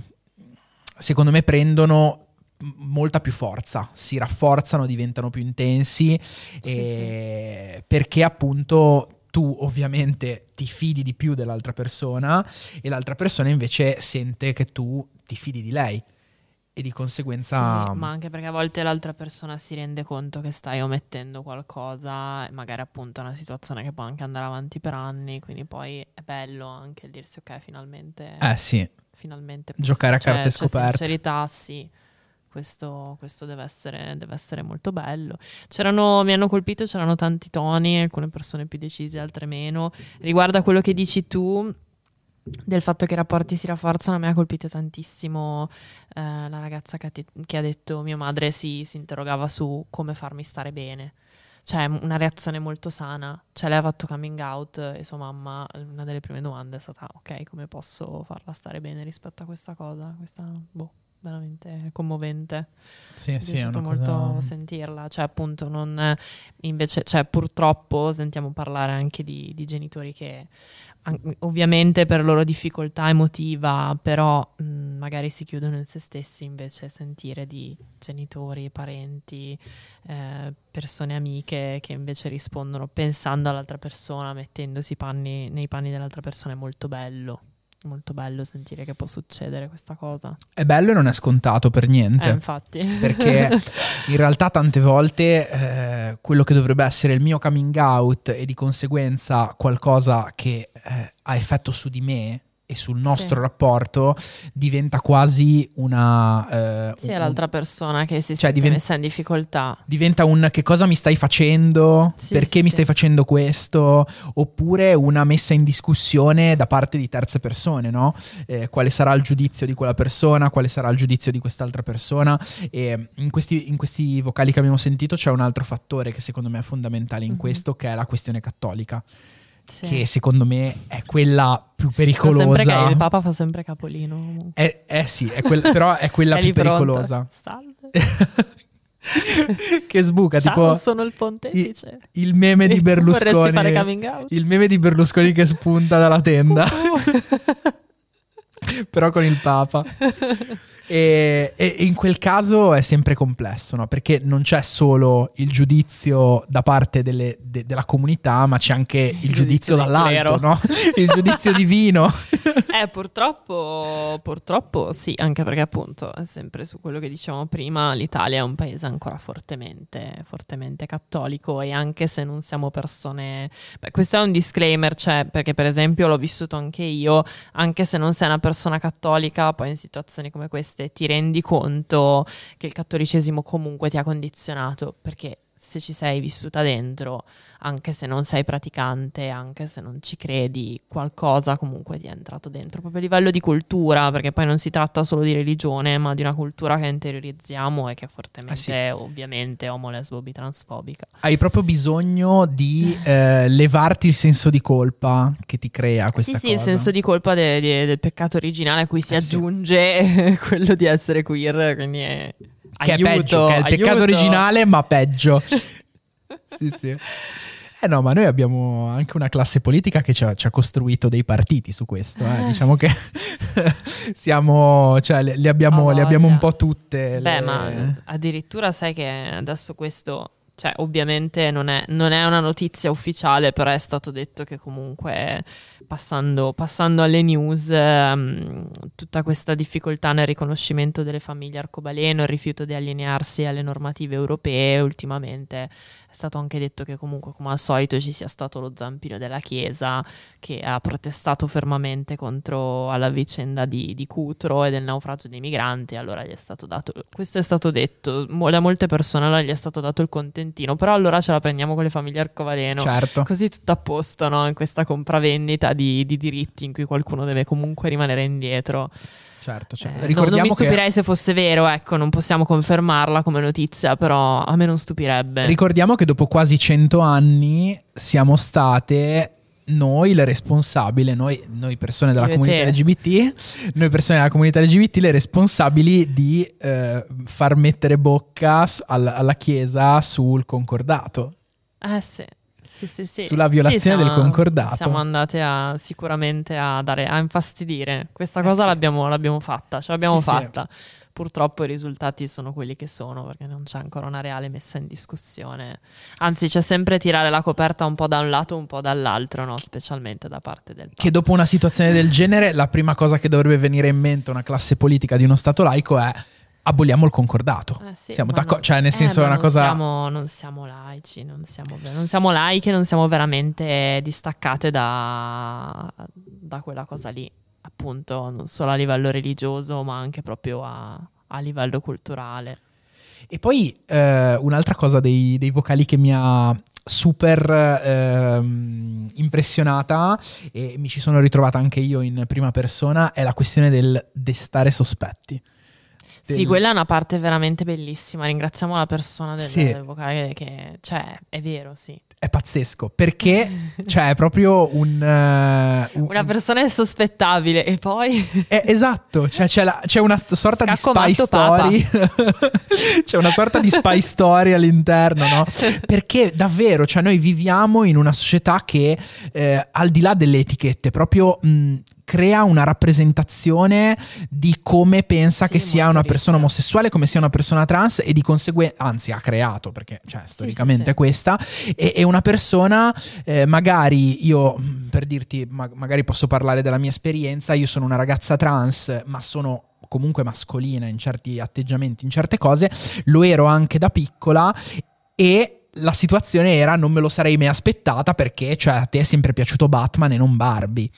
Speaker 7: secondo me prendono molta più forza, si rafforzano, diventano più intensi, e- perché appunto tu ovviamente ti fidi di più dell'altra persona e l'altra persona invece sente che tu ti fidi di lei e di conseguenza
Speaker 6: Sì, ma anche perché a volte l'altra persona si rende conto che stai omettendo qualcosa, magari appunto è una situazione che può anche andare avanti per anni, quindi poi è bello anche dirsi ok, finalmente,
Speaker 7: eh sì,
Speaker 6: finalmente
Speaker 7: giocare a
Speaker 6: c'è-
Speaker 7: carte
Speaker 6: c'è
Speaker 7: scoperte.
Speaker 6: sincerità, sì. Questo, questo deve, essere, deve essere molto bello. C'erano, mi hanno colpito, c'erano tanti toni, alcune persone più decise, altre meno. Riguardo a quello che dici tu, del fatto che i rapporti si rafforzano, a me ha colpito tantissimo eh, la ragazza che ha, te- che ha detto mia madre si, si interrogava su come farmi stare bene. Cioè, una reazione molto sana. Cioè, lei ha fatto coming out e sua mamma, una delle prime domande è stata, ok, come posso farla stare bene rispetto a questa cosa? Questa, boh, veramente commovente.
Speaker 7: Sì,
Speaker 6: Mi
Speaker 7: sì, è
Speaker 6: piaciuto molto
Speaker 7: cosa...
Speaker 6: sentirla, cioè appunto non invece, cioè purtroppo sentiamo parlare anche di, di genitori che ovviamente per loro difficoltà emotiva, però mh, magari si chiudono in se stessi, invece sentire di genitori, parenti, eh, persone amiche che invece rispondono pensando all'altra persona, mettendosi panni, nei panni dell'altra persona è molto bello. Molto bello sentire che può succedere questa cosa.
Speaker 7: È bello e non è scontato per niente.
Speaker 6: Eh, infatti.
Speaker 7: perché in realtà tante volte eh, quello che dovrebbe essere il mio coming out e di conseguenza qualcosa che eh, ha effetto su di me e sul nostro
Speaker 6: Sì.
Speaker 7: rapporto diventa quasi una... eh,
Speaker 6: Sì, è
Speaker 7: un-
Speaker 6: l'altra persona che si
Speaker 7: Cioè,
Speaker 6: sente
Speaker 7: diven-
Speaker 6: messa in difficoltà.
Speaker 7: Diventa un che cosa mi stai facendo?
Speaker 6: Sì,
Speaker 7: Perché
Speaker 6: sì,
Speaker 7: mi stai facendo questo? Oppure una messa in discussione da parte di terze persone, no? Eh, quale sarà il giudizio di quella persona? Quale sarà il giudizio di quest'altra persona? E in questi, in questi vocali che abbiamo sentito c'è un altro fattore che secondo me è fondamentale in
Speaker 6: Mhm.
Speaker 7: questo, che è la questione cattolica.
Speaker 6: Sì.
Speaker 7: Che secondo me è quella più pericolosa.
Speaker 6: il Papa fa sempre capolino. comunque.
Speaker 7: Eh, eh sì, è quel- però è quella
Speaker 6: È
Speaker 7: più pericolosa. Che sbuca,
Speaker 6: Ciao,
Speaker 7: tipo
Speaker 6: sono il pontefice.
Speaker 7: il meme di Berlusconi.
Speaker 6: fare coming out?
Speaker 7: Il meme di Berlusconi che spunta dalla tenda, però con il Papa. E, e in quel caso è sempre complesso, no? Perché non c'è solo il giudizio da parte delle- de- della comunità, ma c'è anche il, giudizio
Speaker 6: giudizio del
Speaker 7: dall'alto, no? Il giudizio divino.
Speaker 6: Eh, purtroppo, purtroppo sì, anche perché appunto, sempre su quello che dicevamo prima, l'Italia è un paese ancora fortemente, fortemente cattolico e anche se non siamo persone... Beh, questo è un disclaimer, cioè, perché per esempio l'ho vissuto anche io, anche se non sei una persona cattolica, poi in situazioni come queste ti rendi conto che il cattolicesimo comunque ti ha condizionato, perché se ci sei vissuta dentro, anche se non sei praticante, anche se non ci credi, qualcosa comunque ti è entrato dentro, proprio a livello di cultura, perché poi non si tratta solo di religione, ma di una cultura che interiorizziamo e che è fortemente,
Speaker 7: Eh sì.
Speaker 6: ovviamente, omo, lesbo, bitransfobica.
Speaker 7: Hai proprio bisogno di eh, levarti il senso di colpa che ti crea questa
Speaker 6: sì, sì, il
Speaker 7: cosa.
Speaker 6: senso di colpa de- de- del peccato originale a cui si
Speaker 7: sì.
Speaker 6: aggiunge quello di essere queer, quindi è...
Speaker 7: che
Speaker 6: aiuto,
Speaker 7: è peggio, che è il peccato
Speaker 6: aiuto.
Speaker 7: originale, ma peggio. sì, sì. Eh no, ma noi abbiamo anche una classe politica che ci ha, ci ha costruito dei partiti su questo. eh.
Speaker 6: Eh.
Speaker 7: Diciamo che siamo, cioè, le, le abbiamo,
Speaker 6: Ha
Speaker 7: le abbiamo un po' tutte.
Speaker 6: Beh,
Speaker 7: le-
Speaker 6: ma addirittura sai che adesso questo, cioè ovviamente non è, non è una notizia ufficiale, però è stato detto che comunque passando, passando alle news, ehm, tutta questa difficoltà nel riconoscimento delle famiglie arcobaleno, il rifiuto di allinearsi alle normative europee ultimamente. È stato anche detto che comunque, come al solito, ci sia stato lo zampino della Chiesa che ha protestato fermamente contro alla vicenda di, di Cutro e del naufragio dei migranti. Allora gli è stato dato, questo è stato detto da molte persone, allora gli è stato dato il contentino. Però allora ce la prendiamo con le famiglie Arcovaleno.
Speaker 7: Certo.
Speaker 6: Così tutto a posto, no? In questa compravendita di, di diritti in cui qualcuno deve comunque rimanere indietro.
Speaker 7: Certo, certo.
Speaker 6: Eh, no-
Speaker 7: Ricordiamo
Speaker 6: non mi
Speaker 7: che-
Speaker 6: stupirei se fosse vero, ecco, non possiamo confermarla come notizia, però a me non stupirebbe.
Speaker 7: Ricordiamo che dopo quasi 100 anni siamo state noi le responsabili, noi, noi persone della
Speaker 6: e
Speaker 7: comunità. LGBT, noi persone della comunità LGBT, le responsabili di eh, far mettere bocca s- al- alla Chiesa sul concordato.
Speaker 6: Eh sì. Sì, sì, sì.
Speaker 7: Sulla violazione
Speaker 6: Sì,
Speaker 7: del concordato.
Speaker 6: Siamo andate a, sicuramente a, dare, a infastidire. Questa
Speaker 7: Eh
Speaker 6: cosa l'abbiamo, l'abbiamo fatta, ce l'abbiamo fatta. Purtroppo i risultati sono quelli che sono perché non c'è ancora una reale messa in discussione. Anzi, c'è sempre tirare la coperta un po' da un lato, un po' dall'altro, no? specialmente da parte del
Speaker 7: Che dopo una situazione del genere, la prima cosa che dovrebbe venire in mente a una classe politica di uno Stato laico è aboliamo il concordato.
Speaker 6: Eh sì,
Speaker 7: siamo d'accordo,
Speaker 6: non-
Speaker 7: cioè nel
Speaker 6: eh,
Speaker 7: senso
Speaker 6: ma
Speaker 7: è una
Speaker 6: non
Speaker 7: cosa...
Speaker 6: Siamo, non siamo laici, non siamo, non siamo laiche, non siamo veramente distaccate da, da quella cosa lì, appunto, non solo a livello religioso, ma anche proprio a, a livello culturale.
Speaker 7: E poi eh, un'altra cosa dei, dei vocali che mi ha super ehm, impressionata e mi ci sono ritrovata anche io in prima persona è la questione del destare sospetti.
Speaker 6: Sì,
Speaker 7: Del-
Speaker 6: quella è una parte veramente bellissima. Ringraziamo la persona del,
Speaker 7: Sì.
Speaker 6: del vocale che, cioè, è vero, sì.
Speaker 7: È pazzesco perché cioè, è proprio un... eh, un-
Speaker 6: Una persona è sospettabile e poi...
Speaker 7: è- esatto, cioè, c'è, la- c'è una sorta di
Speaker 6: Scacco
Speaker 7: spy
Speaker 6: matto papa.
Speaker 7: story. c'è una sorta di spy story all'interno, no? Perché davvero, cioè, noi viviamo in una società che eh, al di là delle etichette, proprio mh, crea una rappresentazione di come pensa
Speaker 6: Sì,
Speaker 7: che sia una persona
Speaker 6: ricca.
Speaker 7: omosessuale, come sia una persona trans e di conseguenza, anzi ha creato, perché cioè, storicamente
Speaker 6: sì,
Speaker 7: è
Speaker 6: sì.
Speaker 7: questa, e, e una persona, eh, magari io, per dirti, ma- magari posso parlare della mia esperienza, io sono una ragazza trans, ma sono comunque mascolina in certi atteggiamenti, in certe cose, lo ero anche da piccola e la situazione era non me lo sarei mai aspettata perché cioè, a te è sempre piaciuto Batman e non Barbie.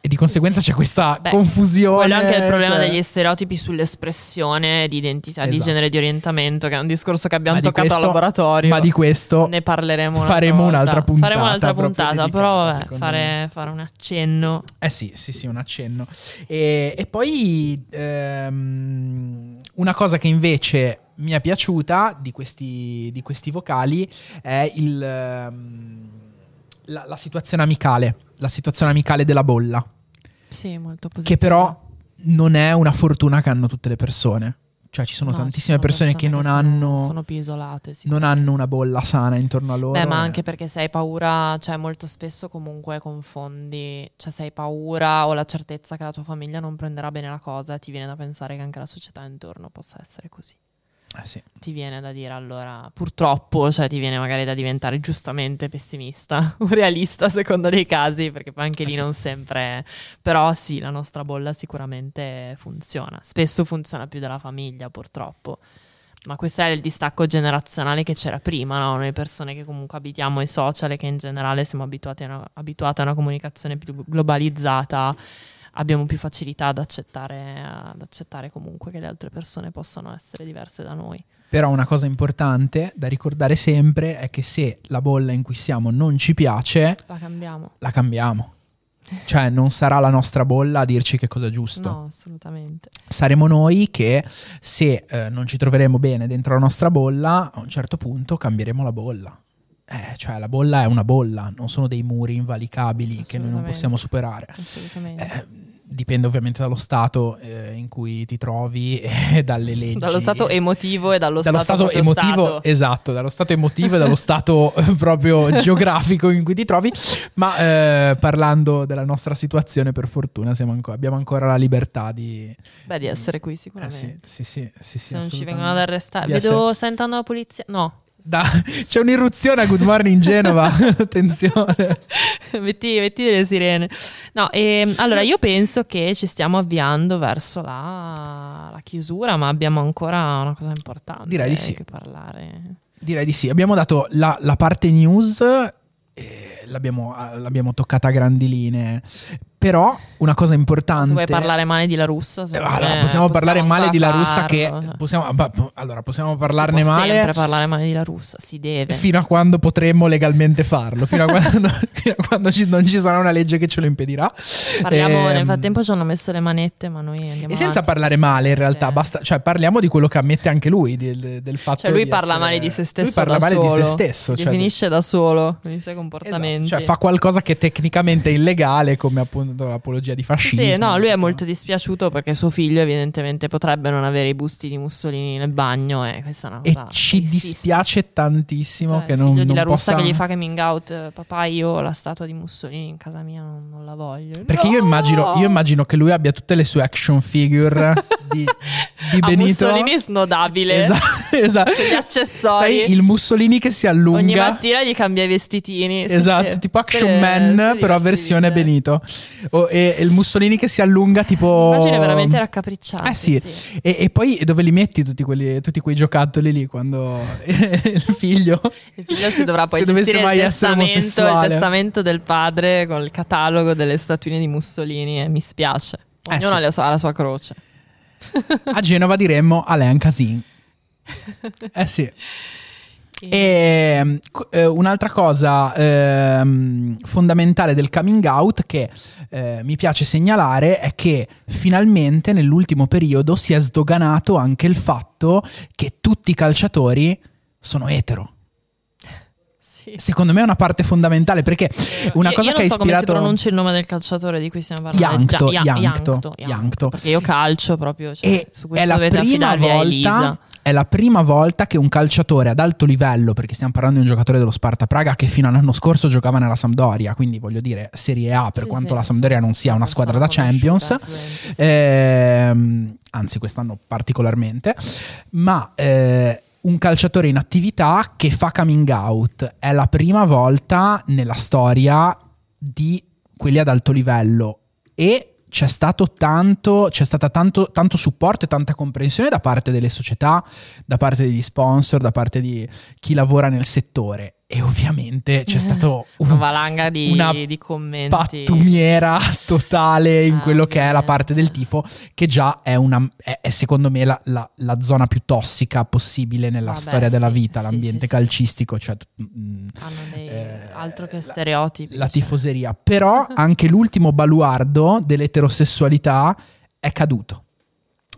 Speaker 7: E di conseguenza c'è questa
Speaker 6: Beh,
Speaker 7: confusione.
Speaker 6: Quello è anche il problema
Speaker 7: cioè-
Speaker 6: degli stereotipi sull'espressione di identità di
Speaker 7: Esatto.
Speaker 6: genere e di orientamento, che è un discorso che abbiamo
Speaker 7: Ma di
Speaker 6: toccato
Speaker 7: questo-
Speaker 6: al laboratorio.
Speaker 7: Ma di questo
Speaker 6: ne parleremo
Speaker 7: faremo un'altra puntata.
Speaker 6: Faremo un'altra puntata,
Speaker 7: dedicata,
Speaker 6: però vabbè, fare, fare un accenno.
Speaker 7: Eh sì, sì, sì, un accenno. E, e poi ehm, una cosa che invece mi è piaciuta di questi, di questi vocali è il, ehm, la, la situazione amicale, la situazione amicale della bolla,
Speaker 6: Sì, molto positivo.
Speaker 7: che però non è una fortuna che hanno tutte le persone. Cioè ci sono
Speaker 6: No, ci
Speaker 7: tantissime
Speaker 6: sono
Speaker 7: persone, che non
Speaker 6: sono-
Speaker 7: hanno...
Speaker 6: Sono più isolate, sì.
Speaker 7: non hanno una bolla sana intorno a loro.
Speaker 6: Beh, ma anche perché se hai paura, cioè molto spesso comunque confondi, cioè se hai paura o la certezza che la tua famiglia non prenderà bene la cosa, ti viene da pensare che anche la società intorno possa essere così.
Speaker 7: Eh sì.
Speaker 6: ti viene da dire allora, purtroppo, cioè ti viene magari da diventare giustamente pessimista o realista a seconda dei casi, perché poi anche
Speaker 7: Eh
Speaker 6: lì
Speaker 7: sì.
Speaker 6: non sempre... Però sì, la nostra bolla sicuramente funziona. Spesso funziona più della famiglia, purtroppo. Ma questo è il distacco generazionale che c'era prima, no? Noi persone che comunque abitiamo i social e che in generale siamo abituati a una, abituate a una comunicazione più globalizzata, abbiamo più facilità ad accettare, ad accettare comunque che le altre persone possano essere diverse da noi.
Speaker 7: Però una cosa importante da ricordare sempre è che se la bolla in cui siamo non ci piace,
Speaker 6: La cambiamo?
Speaker 7: la cambiamo. Cioè non sarà la nostra bolla a dirci che cosa è giusto.
Speaker 6: No, assolutamente.
Speaker 7: Saremo noi che se eh, non ci troveremo bene dentro la nostra bolla, a un certo punto cambieremo la bolla. Eh, cioè la bolla è una bolla, non sono dei muri invalicabili che noi non possiamo superare.
Speaker 6: Assolutamente.
Speaker 7: Eh, dipende ovviamente dallo stato eh, in cui ti trovi e dalle leggi.
Speaker 6: dallo stato emotivo e dallo,
Speaker 7: dallo stato,
Speaker 6: proprio
Speaker 7: emotivo,
Speaker 6: stato.
Speaker 7: esatto, dallo stato emotivo e dallo stato eh, proprio geografico in cui ti trovi. Ma eh, parlando della nostra situazione, per fortuna siamo anco- abbiamo ancora la libertà di.
Speaker 6: Beh, di essere qui
Speaker 7: Eh,
Speaker 6: sicuramente.
Speaker 7: sì, sì, sì, sì, sì,
Speaker 6: Se non ci vengono ad arrestare. Vedo,
Speaker 7: essere-
Speaker 6: sta entrando la polizia. No,
Speaker 7: Da- c'è un'irruzione a Good Morning Genova. Attenzione.
Speaker 6: metti, metti delle sirene. No, ehm, allora io penso che ci stiamo avviando verso la, la chiusura, ma abbiamo ancora una cosa importante
Speaker 7: Direi di sì.
Speaker 6: che parlare.
Speaker 7: Direi di sì. Abbiamo dato la, la parte news, e l'abbiamo, l'abbiamo toccata a grandi linee. Però una cosa importante.
Speaker 6: Se vuoi parlare male di La Russa,
Speaker 7: Eh, allora,
Speaker 6: me
Speaker 7: possiamo parlare
Speaker 6: possiamo
Speaker 7: male di La. Russa che possiamo, bah, allora possiamo parlarne
Speaker 6: si può
Speaker 7: male
Speaker 6: sempre parlare male di La Russa, si deve.
Speaker 7: fino a quando potremmo legalmente farlo, fino a quando, fino a quando ci- non ci sarà una legge che ce lo impedirà.
Speaker 6: Parliamo,
Speaker 7: Ehm,
Speaker 6: nel frattempo ci hanno messo le manette, ma noi andiamo
Speaker 7: E senza
Speaker 6: avanti.
Speaker 7: parlare male in realtà,
Speaker 6: Eh.
Speaker 7: basta, cioè parliamo di quello che ammette anche lui, del, del fatto
Speaker 6: Cioè lui
Speaker 7: di
Speaker 6: parla
Speaker 7: essere-
Speaker 6: male di se stesso
Speaker 7: Lui parla
Speaker 6: da
Speaker 7: male
Speaker 6: solo,
Speaker 7: di se stesso.
Speaker 6: si
Speaker 7: cioè-
Speaker 6: definisce da solo i suoi
Speaker 7: Esatto,
Speaker 6: comportamenti.
Speaker 7: cioè fa qualcosa che tecnicamente è illegale come appunto l'apologia di fascismo.
Speaker 6: Sì, no, lui è molto dispiaciuto perché suo figlio evidentemente potrebbe non avere i busti di Mussolini nel bagno e questa è una
Speaker 7: E
Speaker 6: cosa
Speaker 7: ci
Speaker 6: tristissima.
Speaker 7: dispiace tantissimo
Speaker 6: Cioè,
Speaker 7: che non, non
Speaker 6: La
Speaker 7: possa...
Speaker 6: che gli fa coming out, eh, papà io la statua di Mussolini in casa mia non, non la voglio.
Speaker 7: Perché io,
Speaker 6: No!
Speaker 7: immagino, io immagino che lui abbia tutte le sue action figure di, di
Speaker 6: A
Speaker 7: Benito.
Speaker 6: Mussolini snodabile.
Speaker 7: Esatto, esatto.
Speaker 6: Gli accessori.
Speaker 7: Sai, il Mussolini che si allunga.
Speaker 6: Ogni mattina gli cambia i vestitini.
Speaker 7: Esatto,
Speaker 6: sì.
Speaker 7: tipo Action Man,
Speaker 6: tutte
Speaker 7: però versione. Benito. O- e, e il Mussolini che si allunga tipo...
Speaker 6: Immagine veramente raccapricciante.
Speaker 7: Eh sì,
Speaker 6: sì.
Speaker 7: E, e poi dove li metti tutti, quelli, tutti quei giocattoli lì quando il figlio...
Speaker 6: Il figlio si dovrà poi
Speaker 7: se
Speaker 6: gestire il
Speaker 7: mai essere
Speaker 6: testamento, il testamento del padre con il catalogo delle statuine di Mussolini e mi spiace.
Speaker 7: Eh
Speaker 6: Ognuno
Speaker 7: sì.
Speaker 6: la sua, ha la sua croce.
Speaker 7: A Genova diremmo Alain Casin. Eh sì. E eh, un'altra cosa ehm, fondamentale del coming out che eh, mi piace segnalare è che finalmente nell'ultimo periodo si è sdoganato anche il fatto che tutti i calciatori sono etero.
Speaker 6: Sì.
Speaker 7: Secondo me è una parte fondamentale perché una
Speaker 6: Io-
Speaker 7: cosa
Speaker 6: io
Speaker 7: che ha
Speaker 6: non so come si
Speaker 7: ispirato
Speaker 6: pronuncia il nome del calciatore di cui stiamo parlando.
Speaker 7: Yankto, Yankto.
Speaker 6: Perché io calcio proprio. Cioè,
Speaker 7: e
Speaker 6: su
Speaker 7: è
Speaker 6: questo
Speaker 7: la
Speaker 6: dovete
Speaker 7: prima volta è la prima volta che un calciatore ad alto livello, perché stiamo parlando di un giocatore dello Sparta Praga che fino all'anno scorso giocava nella Sampdoria, quindi voglio dire Serie A, per
Speaker 6: Sì,
Speaker 7: quanto
Speaker 6: sì,
Speaker 7: la Sampdoria non sia una squadra da Champions,
Speaker 6: sì.
Speaker 7: ehm, anzi quest'anno particolarmente, ma eh, un calciatore in attività che fa coming out è la prima volta nella storia di quelli ad alto livello e c'è stato tanto, c'è stata tanto, tanto supporto e tanta comprensione da parte delle società, da parte degli sponsor, da parte di chi lavora nel settore. E ovviamente c'è stato
Speaker 6: Una
Speaker 7: un,
Speaker 6: valanga di,
Speaker 7: una
Speaker 6: di commenti.
Speaker 7: pattumiera totale in
Speaker 6: Ah,
Speaker 7: quello che è la parte del tifo, che già è, una, è, è secondo me la, la- la zona più tossica possibile nella
Speaker 6: Vabbè,
Speaker 7: storia della
Speaker 6: sì,
Speaker 7: vita,
Speaker 6: sì,
Speaker 7: l'ambiente
Speaker 6: sì, sì.
Speaker 7: calcistico, cioè mm,
Speaker 6: Hanno dei,
Speaker 7: eh,
Speaker 6: altro che
Speaker 7: la-
Speaker 6: stereotipi.
Speaker 7: la
Speaker 6: cioè.
Speaker 7: tifoseria. Però anche l'ultimo baluardo dell'eterosessualità è caduto.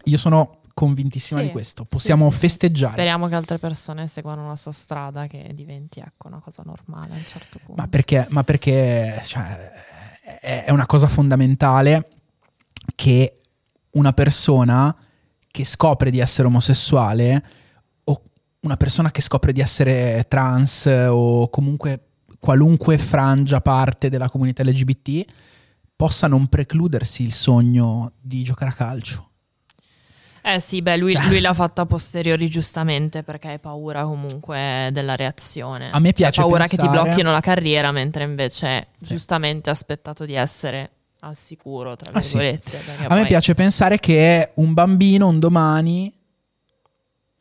Speaker 7: Io sono convintissima
Speaker 6: Sì,
Speaker 7: di questo. Possiamo
Speaker 6: sì,
Speaker 7: festeggiare.
Speaker 6: Speriamo che altre persone seguano la sua strada, che diventi ecco, una cosa normale a un certo punto.
Speaker 7: Ma perché, ma perché cioè, è una cosa fondamentale che una persona che scopre di essere omosessuale o una persona che scopre di essere trans o comunque qualunque frangia parte della comunità LGBT possa non precludersi il sogno di giocare a calcio.
Speaker 6: Eh, sì, beh, lui, lui l'ha fatta a posteriori giustamente perché hai paura comunque della reazione.
Speaker 7: A me piace
Speaker 6: Hai paura che ti
Speaker 7: pensare-
Speaker 6: blocchino la carriera, mentre invece
Speaker 7: Sì.
Speaker 6: giustamente ha aspettato di essere al sicuro, tra
Speaker 7: Ah, sì.
Speaker 6: virgolette.
Speaker 7: A me
Speaker 6: poi-
Speaker 7: piace pensare che un bambino un domani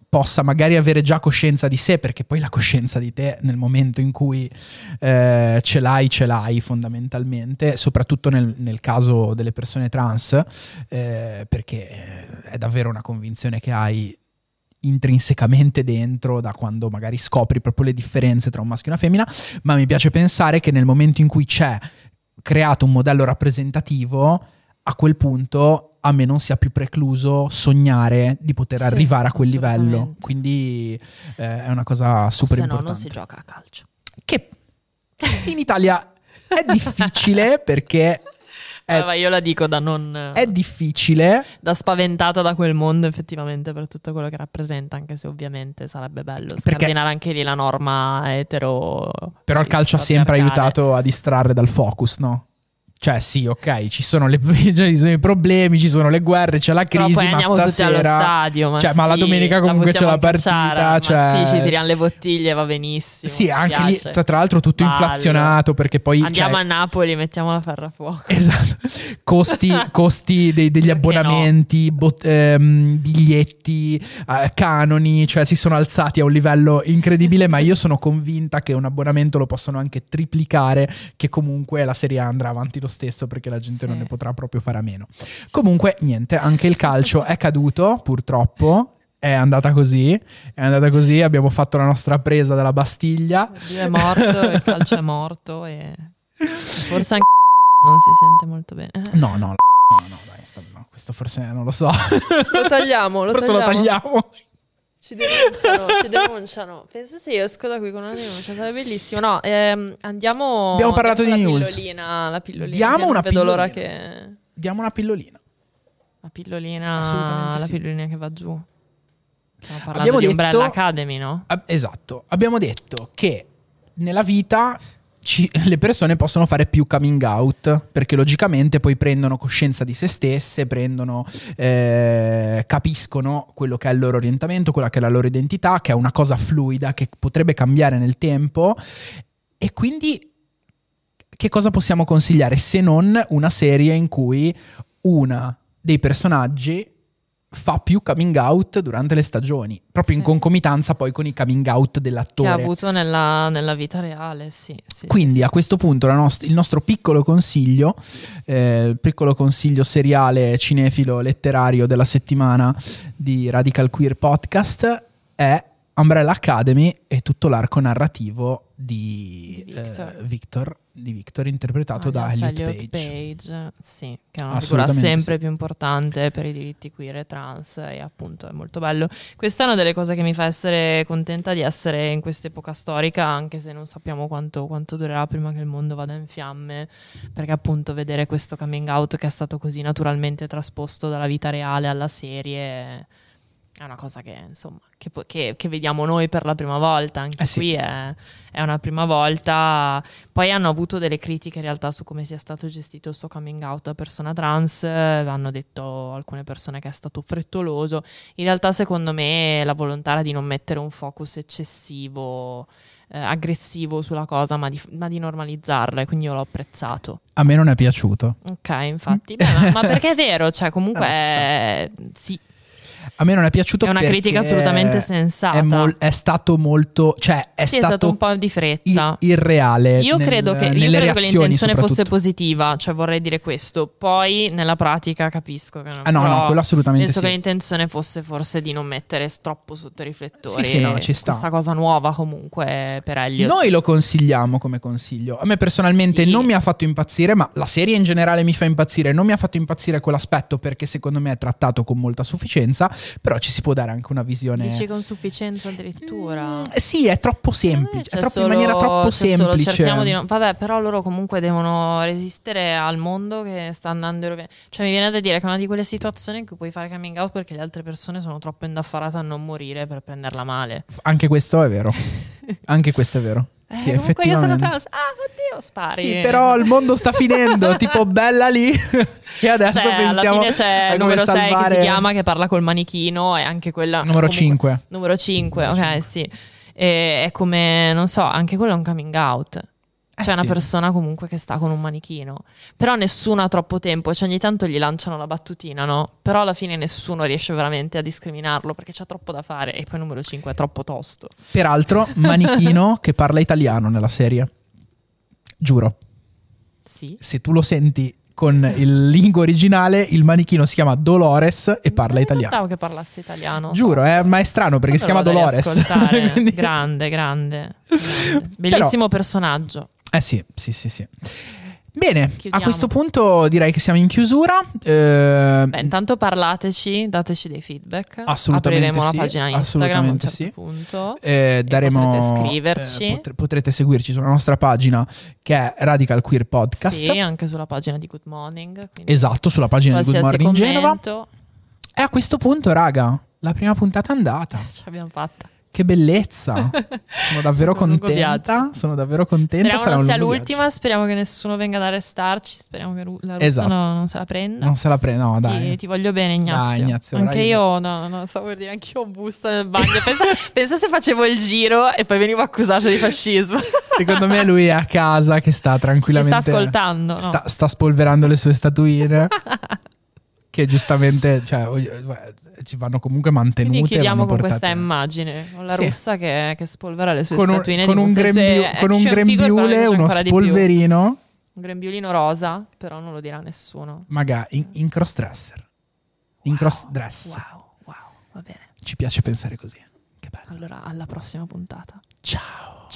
Speaker 7: possa magari avere già coscienza di sé, perché poi la coscienza di te nel momento in cui eh, ce l'hai, ce l'hai fondamentalmente, soprattutto nel, nel caso delle persone trans, eh, perché è davvero una convinzione che hai intrinsecamente dentro da quando magari scopri proprio le differenze tra un maschio e una femmina, ma mi piace pensare che nel momento in cui c'è creato un modello rappresentativo, a quel punto a me non sia più precluso sognare di poter
Speaker 6: Sì,
Speaker 7: arrivare a quel livello. Quindi eh, è una cosa super
Speaker 6: Se no
Speaker 7: importante.
Speaker 6: non si gioca a calcio.
Speaker 7: Che in Italia è difficile perché è,
Speaker 6: Eh, ma io la dico da non...
Speaker 7: è difficile.
Speaker 6: da spaventata da quel mondo effettivamente per tutto quello che rappresenta, anche se ovviamente sarebbe bello scardinare anche lì la norma etero.
Speaker 7: Però il calcio ha sempre aiutato a distrarre dal focus, no? Cioè, sì, ok, ci sono, le- ci sono i problemi, ci sono le guerre, c'è la
Speaker 6: Però
Speaker 7: crisi,
Speaker 6: poi
Speaker 7: ma
Speaker 6: andiamo tutti allo
Speaker 7: stasera...
Speaker 6: stadio. Ma,
Speaker 7: cioè, ma la
Speaker 6: sì,
Speaker 7: domenica comunque c'è la
Speaker 6: a cacciara,
Speaker 7: partita, cioè-
Speaker 6: sì, ci tiriamo le bottiglie, va benissimo.
Speaker 7: Sì, anche lì, tra, tra l'altro, tutto
Speaker 6: Ballo.
Speaker 7: inflazionato perché poi...
Speaker 6: Andiamo
Speaker 7: cioè,
Speaker 6: a Napoli, mettiamo la ferra a fuoco.
Speaker 7: Esatto, costi, costi dei- degli
Speaker 6: Perché no?
Speaker 7: abbonamenti, bot- ehm, biglietti, eh, canoni, cioè si sono alzati a un livello incredibile, ma io sono convinta che un abbonamento lo possono anche triplicare, che comunque la Serie A andrà avanti lo stesso perché la gente
Speaker 6: Sì.
Speaker 7: non ne potrà proprio fare a meno. Comunque, niente, anche il calcio è caduto, purtroppo. È andata così, è andata così, abbiamo fatto la nostra presa della Bastiglia.
Speaker 6: Dio è morto, il calcio è morto e forse anche non si sente molto bene.
Speaker 7: No, no, no, no, dai, sta- no, questo forse non lo so.
Speaker 6: Lo tagliamo, lo
Speaker 7: Forse lo tagliamo.
Speaker 6: Ci denunciano, ci denunciano. Pensa se io esco da qui con una denuncia, sarebbe bellissimo. No, ehm, andiamo.
Speaker 7: Abbiamo parlato di
Speaker 6: alla
Speaker 7: news.
Speaker 6: Pillolina, la pillolina.
Speaker 7: Diamo una
Speaker 6: vedo l'ora
Speaker 7: pillolina.
Speaker 6: che.
Speaker 7: Diamo una pillolina.
Speaker 6: La pillolina.
Speaker 7: Assolutamente
Speaker 6: La
Speaker 7: sì.
Speaker 6: pillolina che va giù. Stiamo parlando
Speaker 7: Abbiamo
Speaker 6: di
Speaker 7: detto-
Speaker 6: Umbrella Academy, no?
Speaker 7: Ah, esatto, abbiamo detto che nella vita ci- le persone possono fare più coming out perché logicamente poi prendono coscienza di se stesse, prendono, eh, capiscono quello che è il loro orientamento, quella che è la loro identità, che è una cosa fluida che potrebbe cambiare nel tempo. E quindi che cosa possiamo consigliare se non una serie in cui una dei personaggi fa più coming out durante le stagioni, proprio in
Speaker 6: Sì.
Speaker 7: concomitanza poi con i coming out
Speaker 6: Che ha
Speaker 7: dell'attore.
Speaker 6: avuto nella, nella vita reale, sì. sì,
Speaker 7: Quindi
Speaker 6: sì.
Speaker 7: a questo punto la nost- il nostro piccolo consiglio, eh, il piccolo consiglio seriale cinefilo letterario della settimana di Radical Queer Podcast è Umbrella Academy e tutto l'arco narrativo di,
Speaker 6: Di Victor.
Speaker 7: eh, Victor, di Victor, interpretato da
Speaker 6: Alias
Speaker 7: Elliot Page.
Speaker 6: Page, sì, che è una figura sempre
Speaker 7: sì.
Speaker 6: più importante per i diritti queer e trans e appunto è molto bello. Questa è una delle cose che mi fa essere contenta di essere in quest'epoca storica, anche se non sappiamo quanto, quanto durerà prima che il mondo vada in fiamme, perché appunto vedere questo coming out che è stato così naturalmente trasposto dalla vita reale alla serie è una cosa che insomma che, che- che vediamo noi per la prima volta anche
Speaker 7: Eh sì.
Speaker 6: qui è, è una prima volta. Poi hanno avuto delle critiche in realtà su come sia stato gestito il suo coming out da persona trans eh, hanno detto alcune persone che è stato frettoloso. In realtà secondo me la volontà era di non mettere un focus eccessivo eh, aggressivo sulla cosa ma di, ma di normalizzarla e quindi io l'ho apprezzato.
Speaker 7: A me non è piaciuto.
Speaker 6: ok infatti. Beh, ma, ma perché è vero? Cioè comunque
Speaker 7: Eh,
Speaker 6: sì,
Speaker 7: A me non è piaciuto
Speaker 6: è una critica assolutamente sensata
Speaker 7: È, mol- è stato molto, cioè è
Speaker 6: Sì, è
Speaker 7: stato,
Speaker 6: stato un po' di fretta.
Speaker 7: i- irreale.
Speaker 6: Io
Speaker 7: nel-
Speaker 6: credo che, io credo che l'intenzione fosse positiva, cioè vorrei dire questo. Poi nella pratica capisco che non
Speaker 7: Ah no, no, quello assolutamente
Speaker 6: Penso
Speaker 7: sì.
Speaker 6: che l'intenzione fosse forse di non mettere troppo sotto i riflettori.
Speaker 7: Sì, sì, no, ci sta.
Speaker 6: Questa cosa nuova comunque per Elliot.
Speaker 7: Noi lo consigliamo come consiglio. A me personalmente
Speaker 6: Sì.
Speaker 7: non mi ha fatto impazzire, ma la serie in generale mi fa impazzire. Non mi ha fatto impazzire quell'aspetto perché secondo me è trattato con molta sufficienza, però ci si può dare anche una visione...
Speaker 6: Dici con sufficienza addirittura.
Speaker 7: Eh, Sì, è troppo
Speaker 6: Eh,
Speaker 7: semplice,
Speaker 6: c'è
Speaker 7: è troppo
Speaker 6: solo-
Speaker 7: in maniera troppo semplice.
Speaker 6: cerchiamo di non- Vabbè, però loro comunque devono resistere al mondo che sta andando. in rovina. Cioè, mi viene da dire che è una di quelle situazioni in cui puoi fare coming out perché le altre persone sono troppo indaffarate a non morire per prenderla male.
Speaker 7: Anche questo è vero. Anche questo è vero.
Speaker 6: Eh,
Speaker 7: Sì,
Speaker 6: comunque io sono
Speaker 7: effettivamente.
Speaker 6: trans. Ah, oddio, spari.
Speaker 7: Sì, però il mondo sta finendo, tipo bella lì. e adesso
Speaker 6: Cioè, alla
Speaker 7: pensiamo
Speaker 6: fine c'è il numero 6 che
Speaker 7: salvare-
Speaker 6: si chiama, che parla col manichino, e anche quella.
Speaker 7: Numero
Speaker 6: comunque-
Speaker 7: 5.
Speaker 6: Numero 5, ok, sì. E è come, non so, anche quello è un coming out. C'è una
Speaker 7: sì.
Speaker 6: persona comunque che sta con un manichino. Però nessuno ha troppo tempo, cioè ogni tanto gli lanciano la battutina, no? Però alla fine nessuno riesce veramente a discriminarlo perché c'ha troppo da fare. E poi numero 5 è troppo tosto.
Speaker 7: Peraltro, Manichino che parla italiano nella serie. Giuro.
Speaker 6: Sì.
Speaker 7: Se tu lo senti con il lingua originale, il manichino si chiama Dolores e parla
Speaker 6: Non
Speaker 7: italiano.
Speaker 6: pensavo che parlasse italiano.
Speaker 7: Giuro, eh, ma è strano perché si chiama Dolores. Quindi-
Speaker 6: Grande, grande. grande. Bellissimo personaggio.
Speaker 7: Eh sì, sì, sì, sì. Bene, a
Speaker 6: Chiudiamo.
Speaker 7: questo punto direi che siamo in chiusura. Eh,
Speaker 6: Beh, intanto parlateci, dateci dei feedback.
Speaker 7: Assolutamente
Speaker 6: Apriremo
Speaker 7: sì,
Speaker 6: una pagina Instagram a un certo
Speaker 7: sì.
Speaker 6: punto.
Speaker 7: eh, daremo,
Speaker 6: potrete scriverci.
Speaker 7: eh, potre- potrete seguirci sulla nostra pagina che è Radical Queer Podcast.
Speaker 6: Sì, anche sulla pagina di Good Morning.
Speaker 7: Esatto, sulla pagina di Good Morning Genova.
Speaker 6: commento
Speaker 7: E a questo punto, raga, la prima puntata è andata.
Speaker 6: Ce l'abbiamo fatta.
Speaker 7: Che bellezza! Sono davvero contenta.
Speaker 6: viaggio.
Speaker 7: Sono davvero contenta.
Speaker 6: Speriamo
Speaker 7: sarà
Speaker 6: non sia l'ultima, speriamo che nessuno venga ad arrestarci, speriamo che la Russia
Speaker 7: Esatto.
Speaker 6: no- non se la prenda.
Speaker 7: viaggio. Non se la prende, no,
Speaker 6: Ti,
Speaker 7: dai.
Speaker 6: ti voglio bene, Ignazio.
Speaker 7: Dai, Ignazio,
Speaker 6: Anche io, no, no, so per dire, anche io ho un busto nel bagno. Pensa, pensa se facevo il giro e poi venivo accusato di fascismo.
Speaker 7: Secondo me lui è a casa che sta
Speaker 6: Ci
Speaker 7: tranquillamente.
Speaker 6: sta ascoltando. no?
Speaker 7: sta, sta spolverando le sue statuine. che giustamente cioè, eh, ci vanno comunque mantenute.
Speaker 6: Quindi chiudiamo con
Speaker 7: portate-
Speaker 6: questa immagine, con la
Speaker 7: Sì.
Speaker 6: russa che, che spolvera le sue
Speaker 7: Con un,
Speaker 6: statuine
Speaker 7: con un, grembiu-
Speaker 6: se
Speaker 7: con un
Speaker 6: però
Speaker 7: grembiule, uno spolverino,
Speaker 6: Un grembiulino rosa, però non lo dirà nessuno.
Speaker 7: magari in, in cross dresser. In cross dress.
Speaker 6: Wow, wow, va bene.
Speaker 7: Ci piace pensare così. Che bello.
Speaker 6: Allora, alla prossima puntata.
Speaker 7: Ciao.